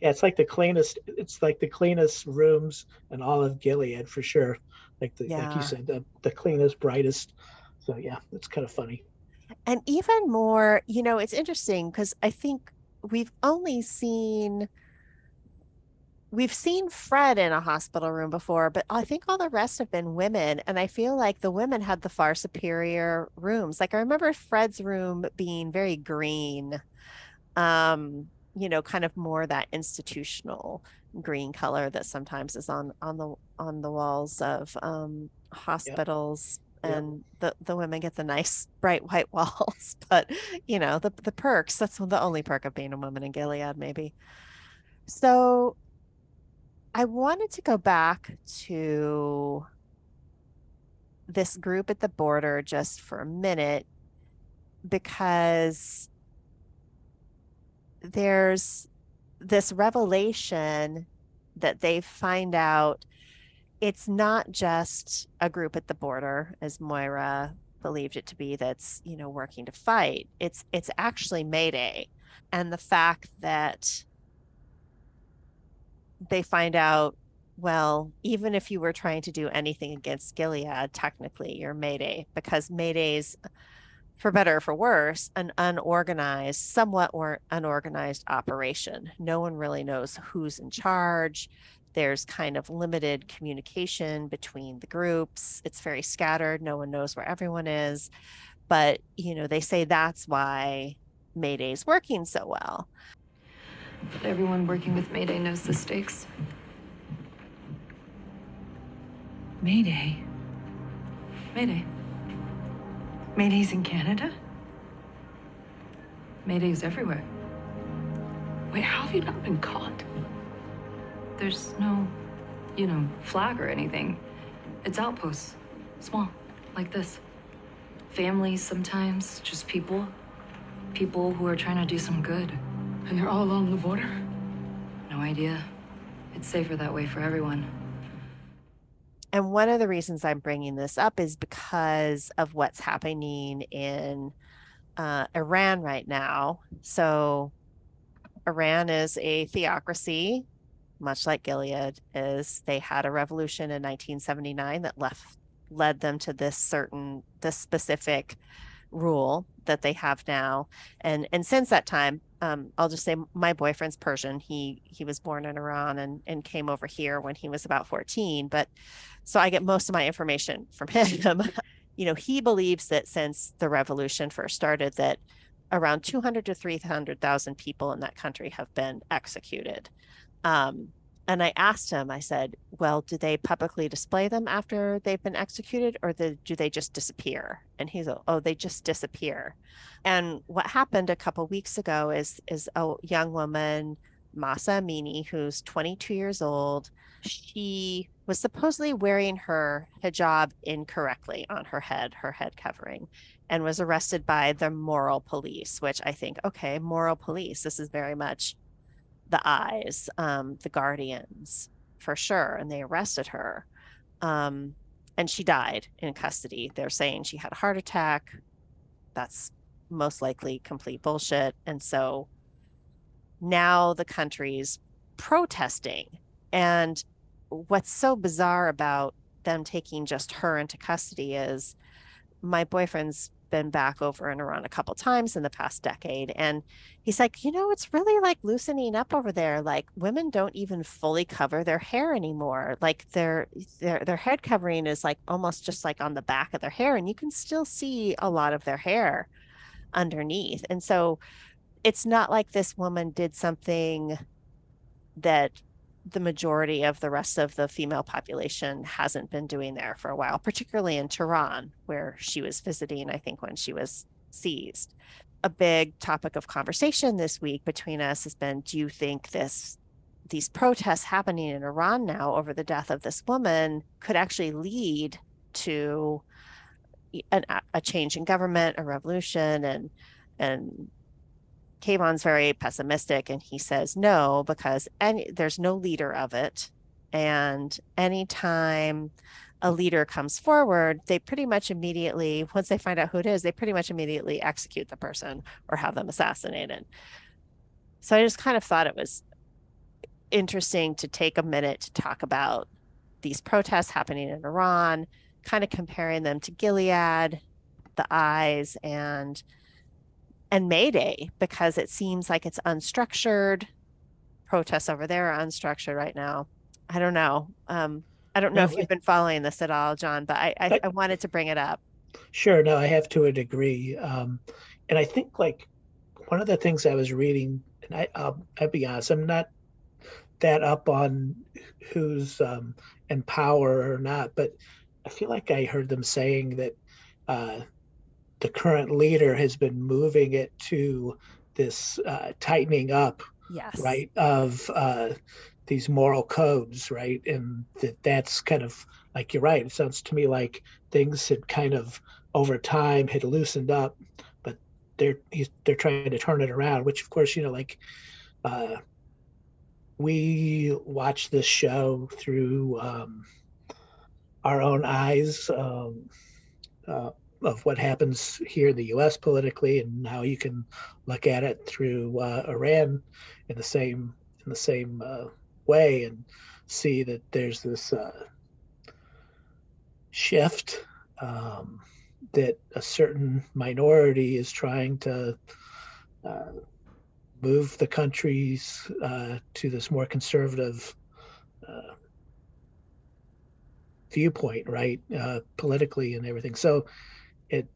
Yeah, it's like the cleanest. It's like the cleanest rooms in all of Gilead for sure. Like the, like you said, the, the cleanest, brightest. So yeah, it's kind of funny. and even more, you know, it's interesting because I think we've only seen we've seen Fred in a hospital room before, but I think all the rest have been women. And I feel like the women had the far superior rooms. Like I remember Fred's room being very green, um, you know, kind of more that institutional green color that sometimes is on on the on the walls of um, hospitals. Yep. And the, the women get the nice *laughs* bright white walls, *laughs* but you know, the, the perks, that's the only perk of being a woman in Gilead, maybe. So I wanted to go back to this group at the border just for a minute because there's this revelation that they find out it's not just a group at the border as Moira believed it to be that's you know working to fight. It's it's actually mayday and the fact that they find out, well, even if you were trying to do anything against Gilead, technically you're Mayday because Mayday's, for better or for worse, an unorganized, somewhat or unorganized operation. No one really knows who's in charge. There's kind of limited communication between the groups. It's very scattered. No one knows where everyone is. But, you know, they say that's why Mayday's working so well. But everyone working with Mayday knows the stakes. Mayday. Mayday. Mayday's in Canada? Mayday's everywhere. Wait, how have you not been caught? There's no, you know, flag or anything. It's outposts. Small, like this. Families sometimes, just people. People who are trying to do some good. And they're all along the border? No idea. It's safer that way for everyone. And one of the reasons I'm bringing this up is because of what's happening in uh, Iran right now. So, Iran is a theocracy, much like Gilead is. They had a revolution in 1979 that left led them to this certain, this specific rule that they have now. And and since that time, um, I'll just say my boyfriend's Persian. He he was born in Iran and and came over here when he was about 14. But so I get most of my information from *laughs* him. you know, he believes that since the revolution first started, that around 200 to 300,000 people in that country have been executed. Um, and I asked him, I said, well, do they publicly display them after they've been executed or the, do they just disappear? And he's, oh, they just disappear. And what happened a couple weeks ago is, is a young woman, Mahsa Amini, who's 22 years old. She was supposedly wearing her hijab incorrectly on her head, her head covering, and was arrested by the moral police, which I think, okay, moral police, this is very much the eyes, um, the guardians for sure, and they arrested her. Um, and she died in custody. They're saying she had a heart attack. That's most likely complete bullshit. And so now the country's protesting. And what's so bizarre about them taking just her into custody is my boyfriend's been back over in Iran a couple times in the past decade. And he's like, you know, it's really like loosening up over there. Like women don't even fully cover their hair anymore. Like their their their head covering is like almost just like on the back of their hair. And you can still see a lot of their hair underneath. And so it's not like this woman did something that the majority of the rest of the female population hasn't been doing there for a while, particularly in Tehran, where she was visiting, I think, when she was seized. A big topic of conversation this week between us has been do you think this these protests happening in Iran now over the death of this woman could actually lead to an, a change in government, a revolution, and and Kayvon's very pessimistic and he says no because any there's no leader of it. And anytime a leader comes forward they pretty much immediately once they find out who it is they pretty much immediately execute the person or have them assassinated. So i just kind of thought it was interesting to take a minute to talk about these protests happening in iran kind of comparing them to gilead the eyes and and Mayday because it seems like it's unstructured, protests over there are unstructured right now. I don't know. Um, I don't know No, if you've been following this at all, John, but I, I, But- I wanted to bring it up. Sure, no, I have to a degree. Um, and I think like one of the things I was reading, and I, I'll, I'll be honest, I'm not that up on who's um, in power or not, but I feel like I heard them saying that uh, the current leader has been moving it to this uh, tightening up Yes. right of uh these moral codes right and that that's kind of like you're right it sounds to me like things had kind of over time had loosened up but they're he's, they're trying to turn it around which of course you know like uh we watch this show through um our own eyes um uh, of what happens here in the US politically and how you can look at it through uh, Iran in the same in the same uh, way and see that there's this uh, shift um, that a certain minority is trying to uh, move the countries uh, to this more conservative uh, viewpoint, right, uh, politically and everything. So it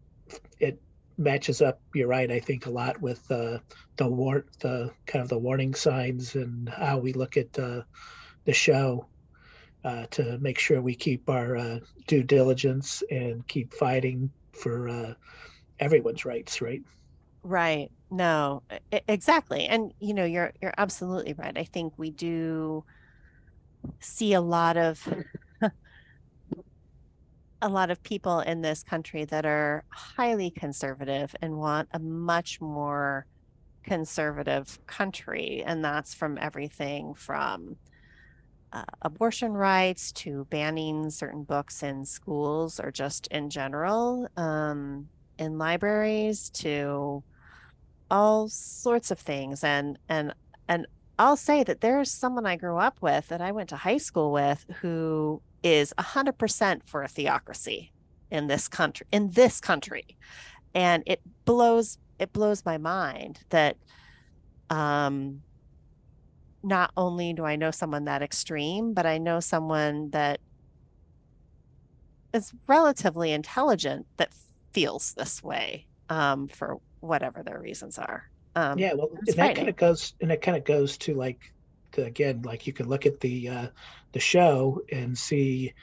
it matches up. You're right. I think a lot with uh, the war, the kind of the warning signs and how we look at uh, the show uh, to make sure we keep our uh, due diligence and keep fighting for uh, everyone's rights. Right. Right. No, exactly. And you know, you're you're absolutely right. I think we do see a lot of a lot of people in this country that are highly conservative and want a much more conservative country. And that's from everything from uh, abortion rights to banning certain books in schools or just in general, um, in libraries to all sorts of things. And, and, and I'll say that there's someone I grew up with that I went to high school with who is 100% for a theocracy in this country in this country and it blows it blows my mind that um not only do I know someone that extreme but I know someone that is relatively intelligent that feels this way um for whatever their reasons are um yeah. Well, and that kind of goes and it kind of goes to like again, like you can look at the uh, the show and see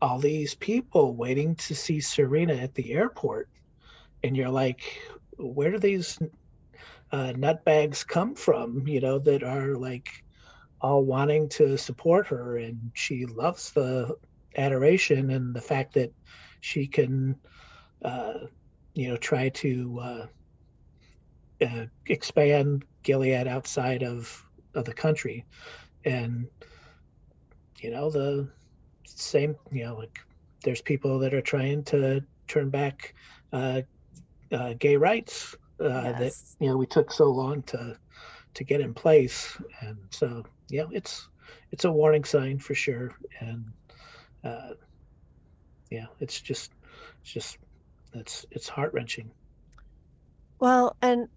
all these people waiting to see Serena at the airport, and you're like, where do these uh, nutbags come from? You know, that are like all wanting to support her, and she loves the adoration and the fact that she can, uh, you know, try to uh, uh, expand Gilead outside of of the country, and you know the same. You know, like there's people that are trying to turn back uh, uh, gay rights uh, that you know we took so long to to get in place, and so yeah, it's it's a warning sign for sure, and uh, yeah, it's just it's just it's it's heart wrenching. Well, and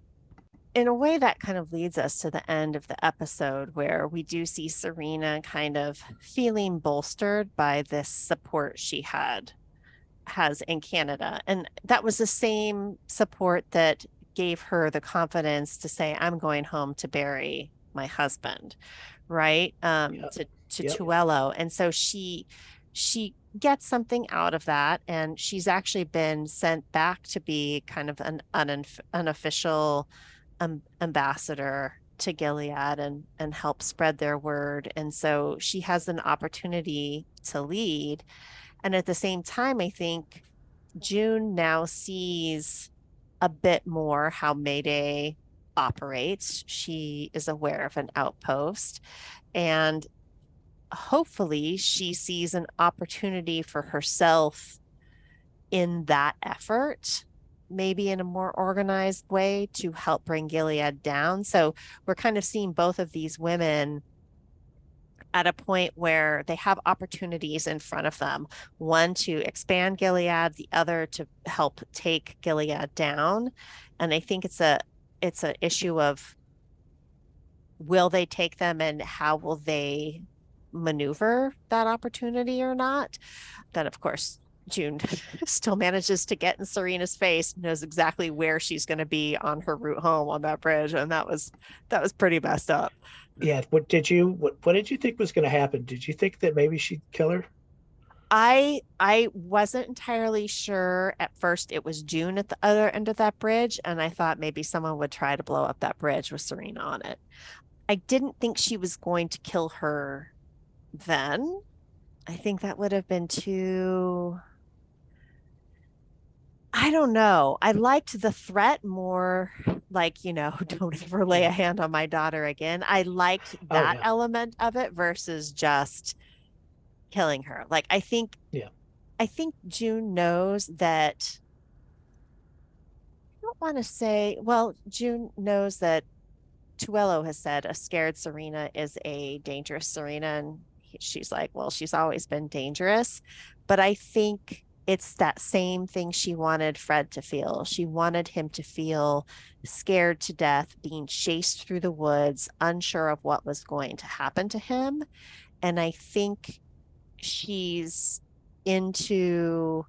in a way, that kind of leads us to the end of the episode where we do see Serena kind of feeling bolstered by this support she had has in Canada. And that was the same support that gave her the confidence to say, I'm going home to bury my husband, right? Um, Yep. to to Yep. Tuello. And so she she gets something out of that and she's actually been sent back to be kind of an, an unofficial um, ambassador to Gilead and and help spread their word. And so she has an opportunity to lead. And at the same time I think June now sees a bit more how Mayday operates. She is aware of an outpost. And hopefully she sees an opportunity for herself in that effort maybe in a more organized way to help bring Gilead down. So we're kind of seeing both of these women at a point where they have opportunities in front of them one to expand Gilead, the other to help take Gilead down. And I think it's a it's an issue of will they take them and how will they maneuver that opportunity or not? Then, of course, June *laughs* still manages to get in Serena's face, knows exactly where she's going to be on her route home on that bridge, and that was that was pretty messed up. Yeah. What did you what what did you think was going to happen? Did you think that maybe she'd kill her? I I wasn't entirely sure at first it was June at the other end of that bridge, and I thought maybe someone would try to blow up that bridge with Serena on it. I didn't think she was going to kill her then. I think that would have been too I don't know. I liked the threat more like, you know, *laughs* don't ever lay a mm. hand on my daughter again. I liked Oh, that yeah. element of it versus just killing her. Like I think Yeah. I think June knows that I don't want to say, well, June knows that Tuello has said a scared Serena is a dangerous Serena. And she's like, well, she's always been dangerous. But I think it's that same thing she wanted Fred to feel. She wanted him to feel scared to death, being chased through the woods, unsure of what was going to happen to him. And I think she's into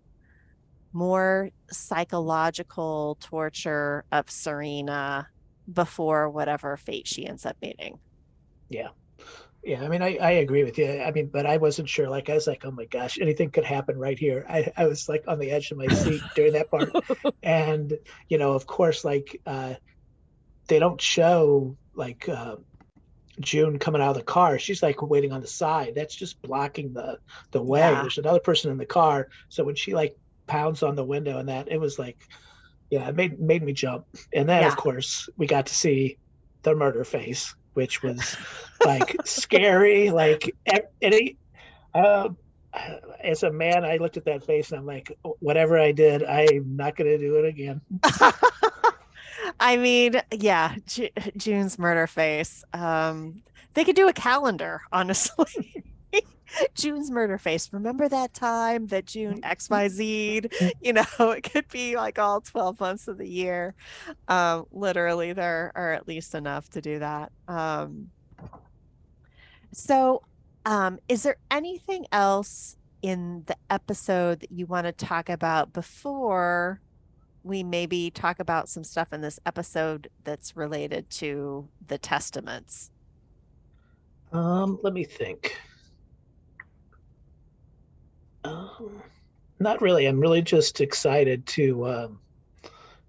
more psychological torture of Serena before whatever fate she ends up meeting. Yeah. Yeah, I mean, I, I agree with you. I mean, but I wasn't sure. Like, I was like, oh my gosh, anything could happen right here. I, I was like on the edge of my seat *laughs* during that part. And, you know, of course, like, uh, they don't show like uh, June coming out of the car. She's like waiting on the side. That's just blocking the the way. Yeah. There's another person in the car. So when she like pounds on the window and that, it was like, yeah, it made made me jump. And then Yeah. of course we got to see the murder face, which was *laughs* like scary. Like any, uh, as a man, I looked at that face and I'm like, whatever I did, I'm not going to do it again. *laughs* I mean, yeah, Ju- June's murder face. Um, they could do a calendar, honestly. *laughs* June's murder face. Remember that time that June XYZ'd? *laughs* You know, *laughs* it could be like all 12 months of the year. Um, literally, there are at least enough to do that. Um, so, um, is there anything else in the episode that you want to talk about before we maybe talk about some stuff in this episode that's related to the testaments? Um, let me think. Um, not really. I'm really just excited to um,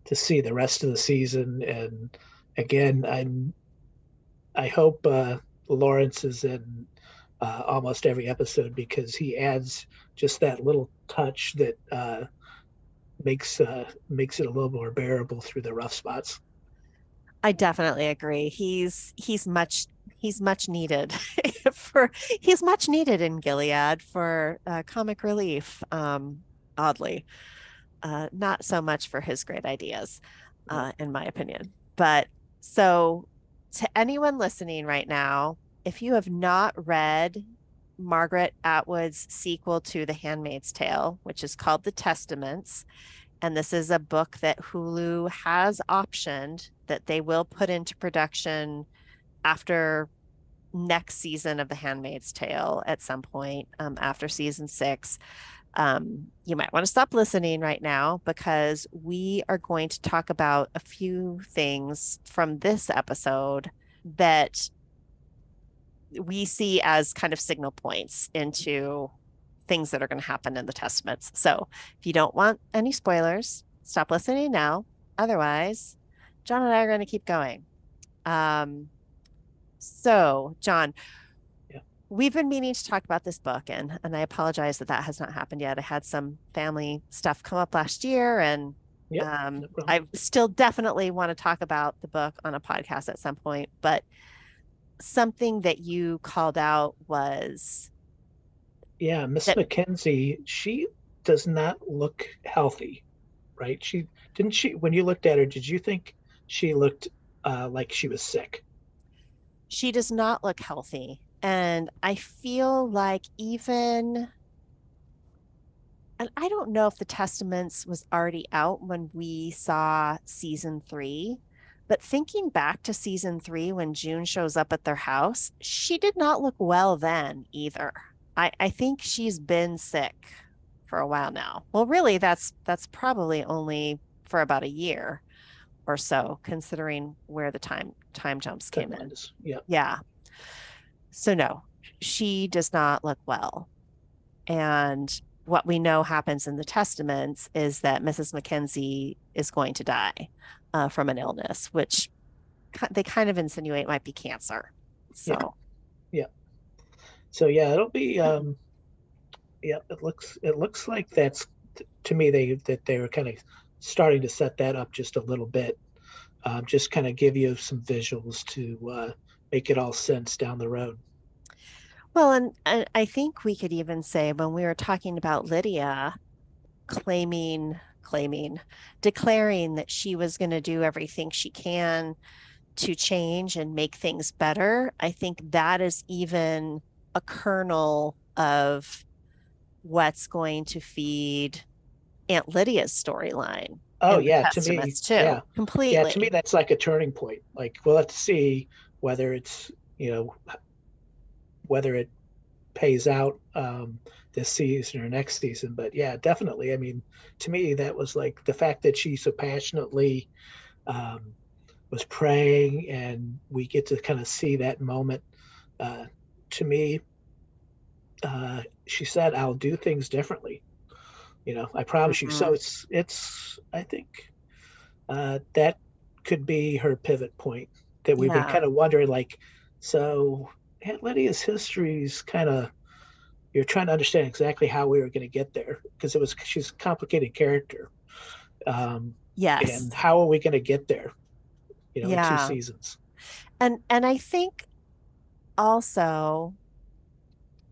to see the rest of the season, and again, I'm. I hope uh, Lawrence is in uh, almost every episode because he adds just that little touch that uh, makes uh, makes it a little more bearable through the rough spots. I definitely agree. He's he's much he's much needed *laughs* for he's much needed in Gilead for uh, comic relief. Um, oddly, uh, not so much for his great ideas, uh, in my opinion. But so to anyone listening right now, if you have not read Margaret Atwood's sequel to The Handmaid's Tale, which is called The Testaments, and this is a book that Hulu has optioned that they will put into production after next season of The Handmaid's Tale at some point um, after season six. Um, you might want to stop listening right now because we are going to talk about a few things from this episode that we see as kind of signal points into things that are going to happen in the testaments. So if you don't want any spoilers, stop listening now. Otherwise, John and I are going to keep going. Um, so, John, Yeah. we've been meaning to talk about this book, and and I apologize that that has not happened yet. I had some family stuff come up last year, and Yep, um, no. I still definitely want to talk about the book on a podcast at some point. But something that you called out was Yeah, Miss that- Mackenzie, she does not look healthy, right? She didn't she when you looked at her, did you think she looked uh, like she was sick? She does not look healthy. And I feel like even, and I don't know if the Testaments was already out when we saw season three, But thinking back to season three, when June shows up at their house, she did not look well then either. I, I think she's been sick for a while now. Well, really, that's that's probably only for about a year or so, considering where the time time jumps came in. Yeah. Yeah. So no, she does not look well. And what we know happens in the testaments is that Mrs. Mackenzie is going to die uh, from an illness, which they kind of insinuate might be cancer. So Yeah. So yeah, it'll be um yeah, it looks it looks like that's to me they that they were kind of starting to set that up just a little bit. Um, just kind of give you some visuals to uh, make it all sense down the road. Well, and, and I think we could even say when we were talking about Lydia claiming, claiming, declaring that she was going to do everything she can to change and make things better, I think that is even a kernel of what's going to feed Aunt Lydia's storyline. Oh yeah, to me, too. yeah, Completely. yeah, to me that's like a turning point. Like we'll have to see whether it's you know whether it pays out um, this season or next season. But yeah, definitely. I mean, to me, that was like the fact that she so passionately um, was praying, and we get to kind of see that moment. Uh, to me, uh, she said, "I'll do things differently." You know, I promise you. So Mhm. it's it's. I think uh, that could be her pivot point that we've been kind of wondering, like, so Aunt Lydia's history is kind of you're trying to understand exactly how we were going to get there because it was she's a complicated character um yes. and how are we going to get there you know in Yeah. two seasons and and i think also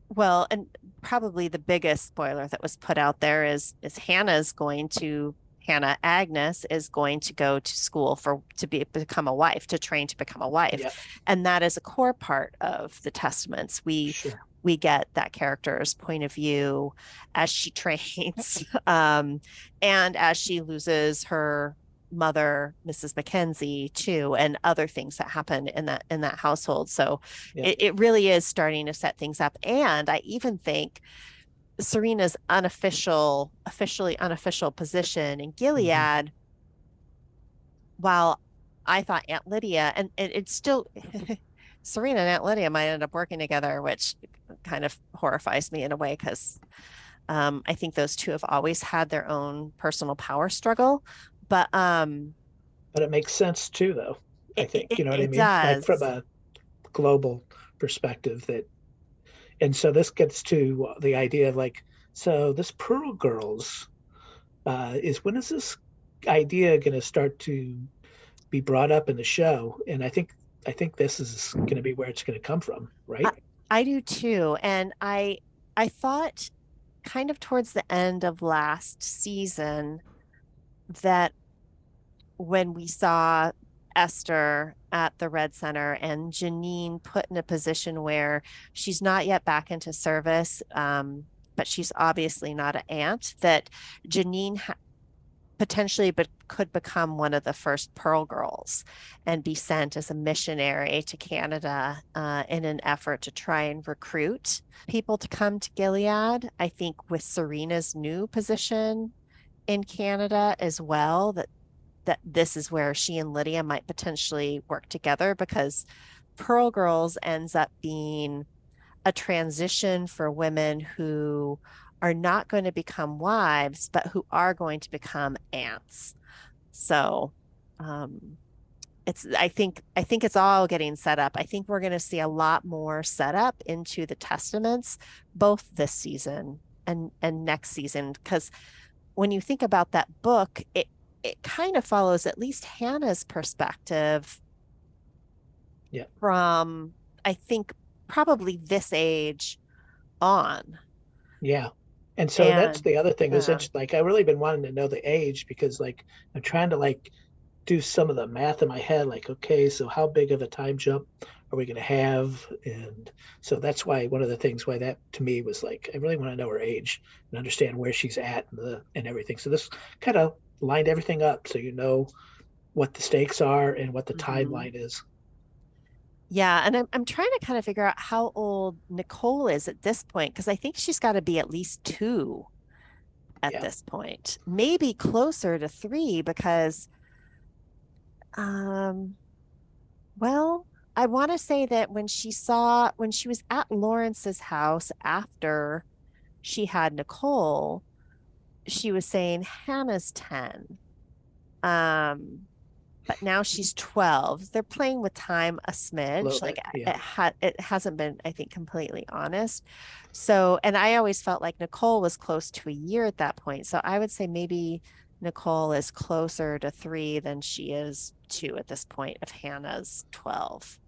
well and probably the biggest spoiler that was put out there is is hannah's going to hannah agnes is going to go to school for to be become a wife to train to become a wife. Yeah. and that is a core part of the testaments. We sure. we get that character's point of view as she *laughs* trains um, and as she loses her mother mrs mackenzie too and other things that happen in that in that household so Yeah. it, it really is starting to set things up and i even think serena's unofficial officially unofficial position in gilead while i thought aunt lydia and, and it's still *laughs* serena and aunt lydia might end up working together which kind of horrifies me in a way because um, I think those two have always had their own personal power struggle. But um, but it makes sense too though i think it- you know what i mean? Like from a global perspective that and so this gets to the idea of like so this pearl girls uh is when is this idea going to start to be brought up in the show? And i think i think this is going to be where it's going to come from right? I do too. And I I thought kind of towards the end of last season that when we saw Esther at the Red Center and Janine put in a position where she's not yet back into service, um, but she's obviously not an aunt, that Janine ha- potentially but could become one of the first Pearl Girls and be sent as a missionary to Canada uh, in an effort to try and recruit people to come to Gilead. I think with Serena's new position in Canada as well, that that this is where she and Lydia might potentially work together because Pearl Girls ends up being a transition for women who are not going to become wives, but who are going to become aunts. So um, it's I think I think it's all getting set up. I think we're going to see a lot more set up into the testaments both this season and and next season because when you think about that book, it it kind of follows at least Hannah's perspective Yeah. from I think probably this age on. Yeah. And so that's the other thing is yeah. it's like I really been wanting to know the age because like I'm trying to like do some of the math in my head like okay so how big of a time jump are we going to have and so that's why one of the things why that to me was like I really want to know her age and understand where she's at and the and everything so this kind of lined everything up so you know what the stakes are and what the Mhm. timeline is. Yeah, and I'm I'm trying to kind of figure out how old Nicole is at this point because I think she's got to be at least two at Yeah. this point, maybe closer to three because, um, well, I want to say that when she saw when she was at Lawrence's house after she had Nicole, she was saying Hannah's 10. Um, but now she's 12. They're playing with time a smidge. Little Like bit, yeah. it ha it hasn't been, I think, completely honest. So, and I always felt like Nicole was close to a year at that point. So I would say maybe Nicole is closer to three than she is two at this point if Hannah's 12.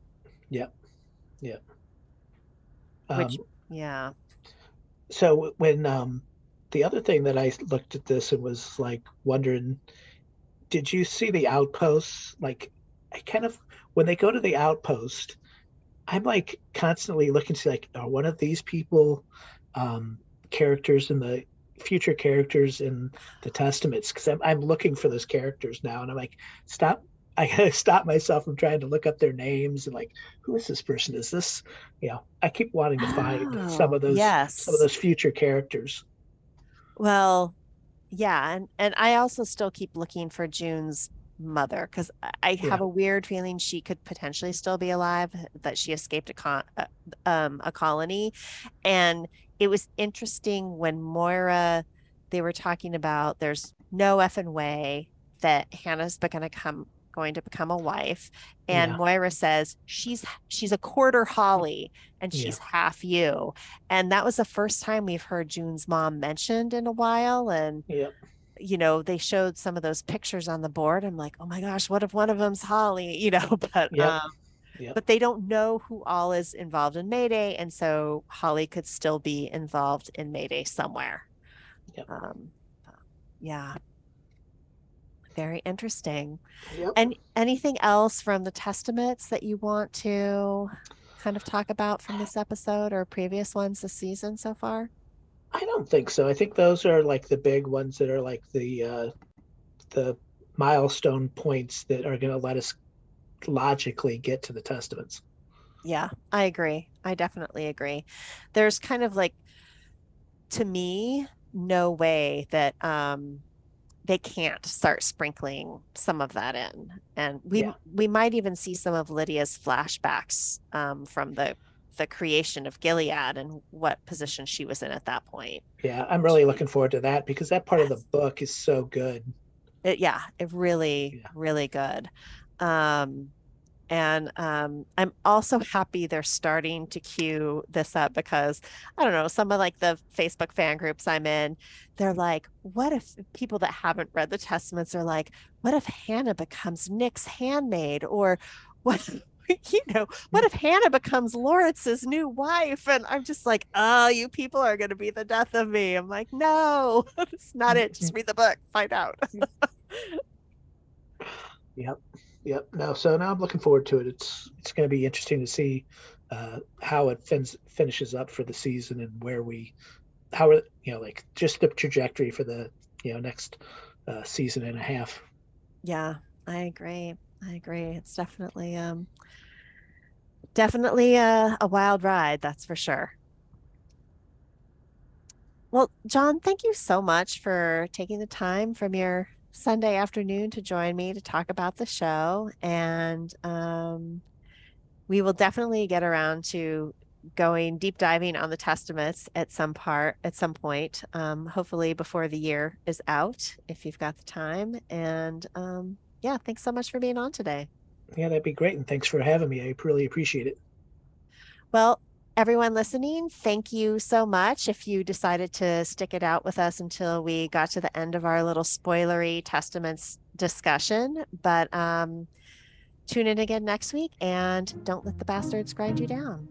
Yep. Yep. Which- Um, Yeah. so when um the other thing that I looked at this and was like wondering, did you see the outposts? Like I kind of when they go to the outpost, I'm like constantly looking to see like are one of these people um characters in the future characters in the testaments because I'm, I'm looking for those characters now and i'm like stop i gotta *laughs* stop myself from trying to look up their names and like who is this person is this you know i keep wanting to find some Oh, of those yes. some of those future characters Well, yeah, and and I also still keep looking for June's mother because I Yeah. have a weird feeling she could potentially still be alive, that she escaped a con uh, um a colony, and it was interesting when Moira they were talking about there's no effing way that Hannah's gonna come going to become a wife, and Yeah. Moira says she's she's a quarter Holly and Yeah. she's half you. And that was the first time we've heard June's mom mentioned in a while. And, yep you know, they showed some of those pictures on the board. I'm like, oh my gosh, what if one of them's Holly? *laughs* You know, but Yep. um, Yep. but they don't know who all is involved in Mayday. And so Holly could still be involved in Mayday somewhere. Yep. Um, yeah. Very interesting. yep And anything else from the testaments that you want to kind of talk about from this episode or previous ones this season so far? i don't think so i think those are like the big ones that are like the uh the milestone points that are going to let us logically get to the testaments Yeah, I agree. I definitely agree. There's kind of like, to me, no way that um they can't start sprinkling some of that in. And we Yeah. we might even see some of Lydia's flashbacks um from the the creation of Gilead and what position she was in at that point. Yeah, I'm really looking forward to that because that part of the book is so good. It, yeah, it really, Yeah. really good. Um, and um, I'm also happy they're starting to queue this up because I don't know, some of like the Facebook fan groups I'm in, they're like, what if people that haven't read the Testaments are like, what if Hannah becomes Nick's handmaid? Or *laughs* what, you know, what if Hannah becomes Lawrence's new wife? And I'm just like, oh, you people are going to be the death of me. I'm like, no, *laughs* that's not it. Just read the book, find out. *laughs* Yep, yep. No, so now I'm looking forward to it. It's it's going to be interesting to see uh, how it fins- finishes up for the season and where we, how are you know like just the trajectory for the you know next uh, season and a half. Yeah, I agree. I agree. It's definitely um definitely a, a wild ride, that's for sure. Well, John, thank you so much for taking the time from your Sunday afternoon to join me to talk about the show. And um, we will definitely get around to going deep diving on the testaments at some part at some point um, hopefully before the year is out if you've got the time and um, yeah thanks so much for being on today Yeah, that'd be great. And thanks for having me. I really appreciate it. well everyone listening thank you so much. If you decided to stick it out with us until we got to the end of our little spoilery testaments discussion but um, tune in again next week and don't let the bastards grind you down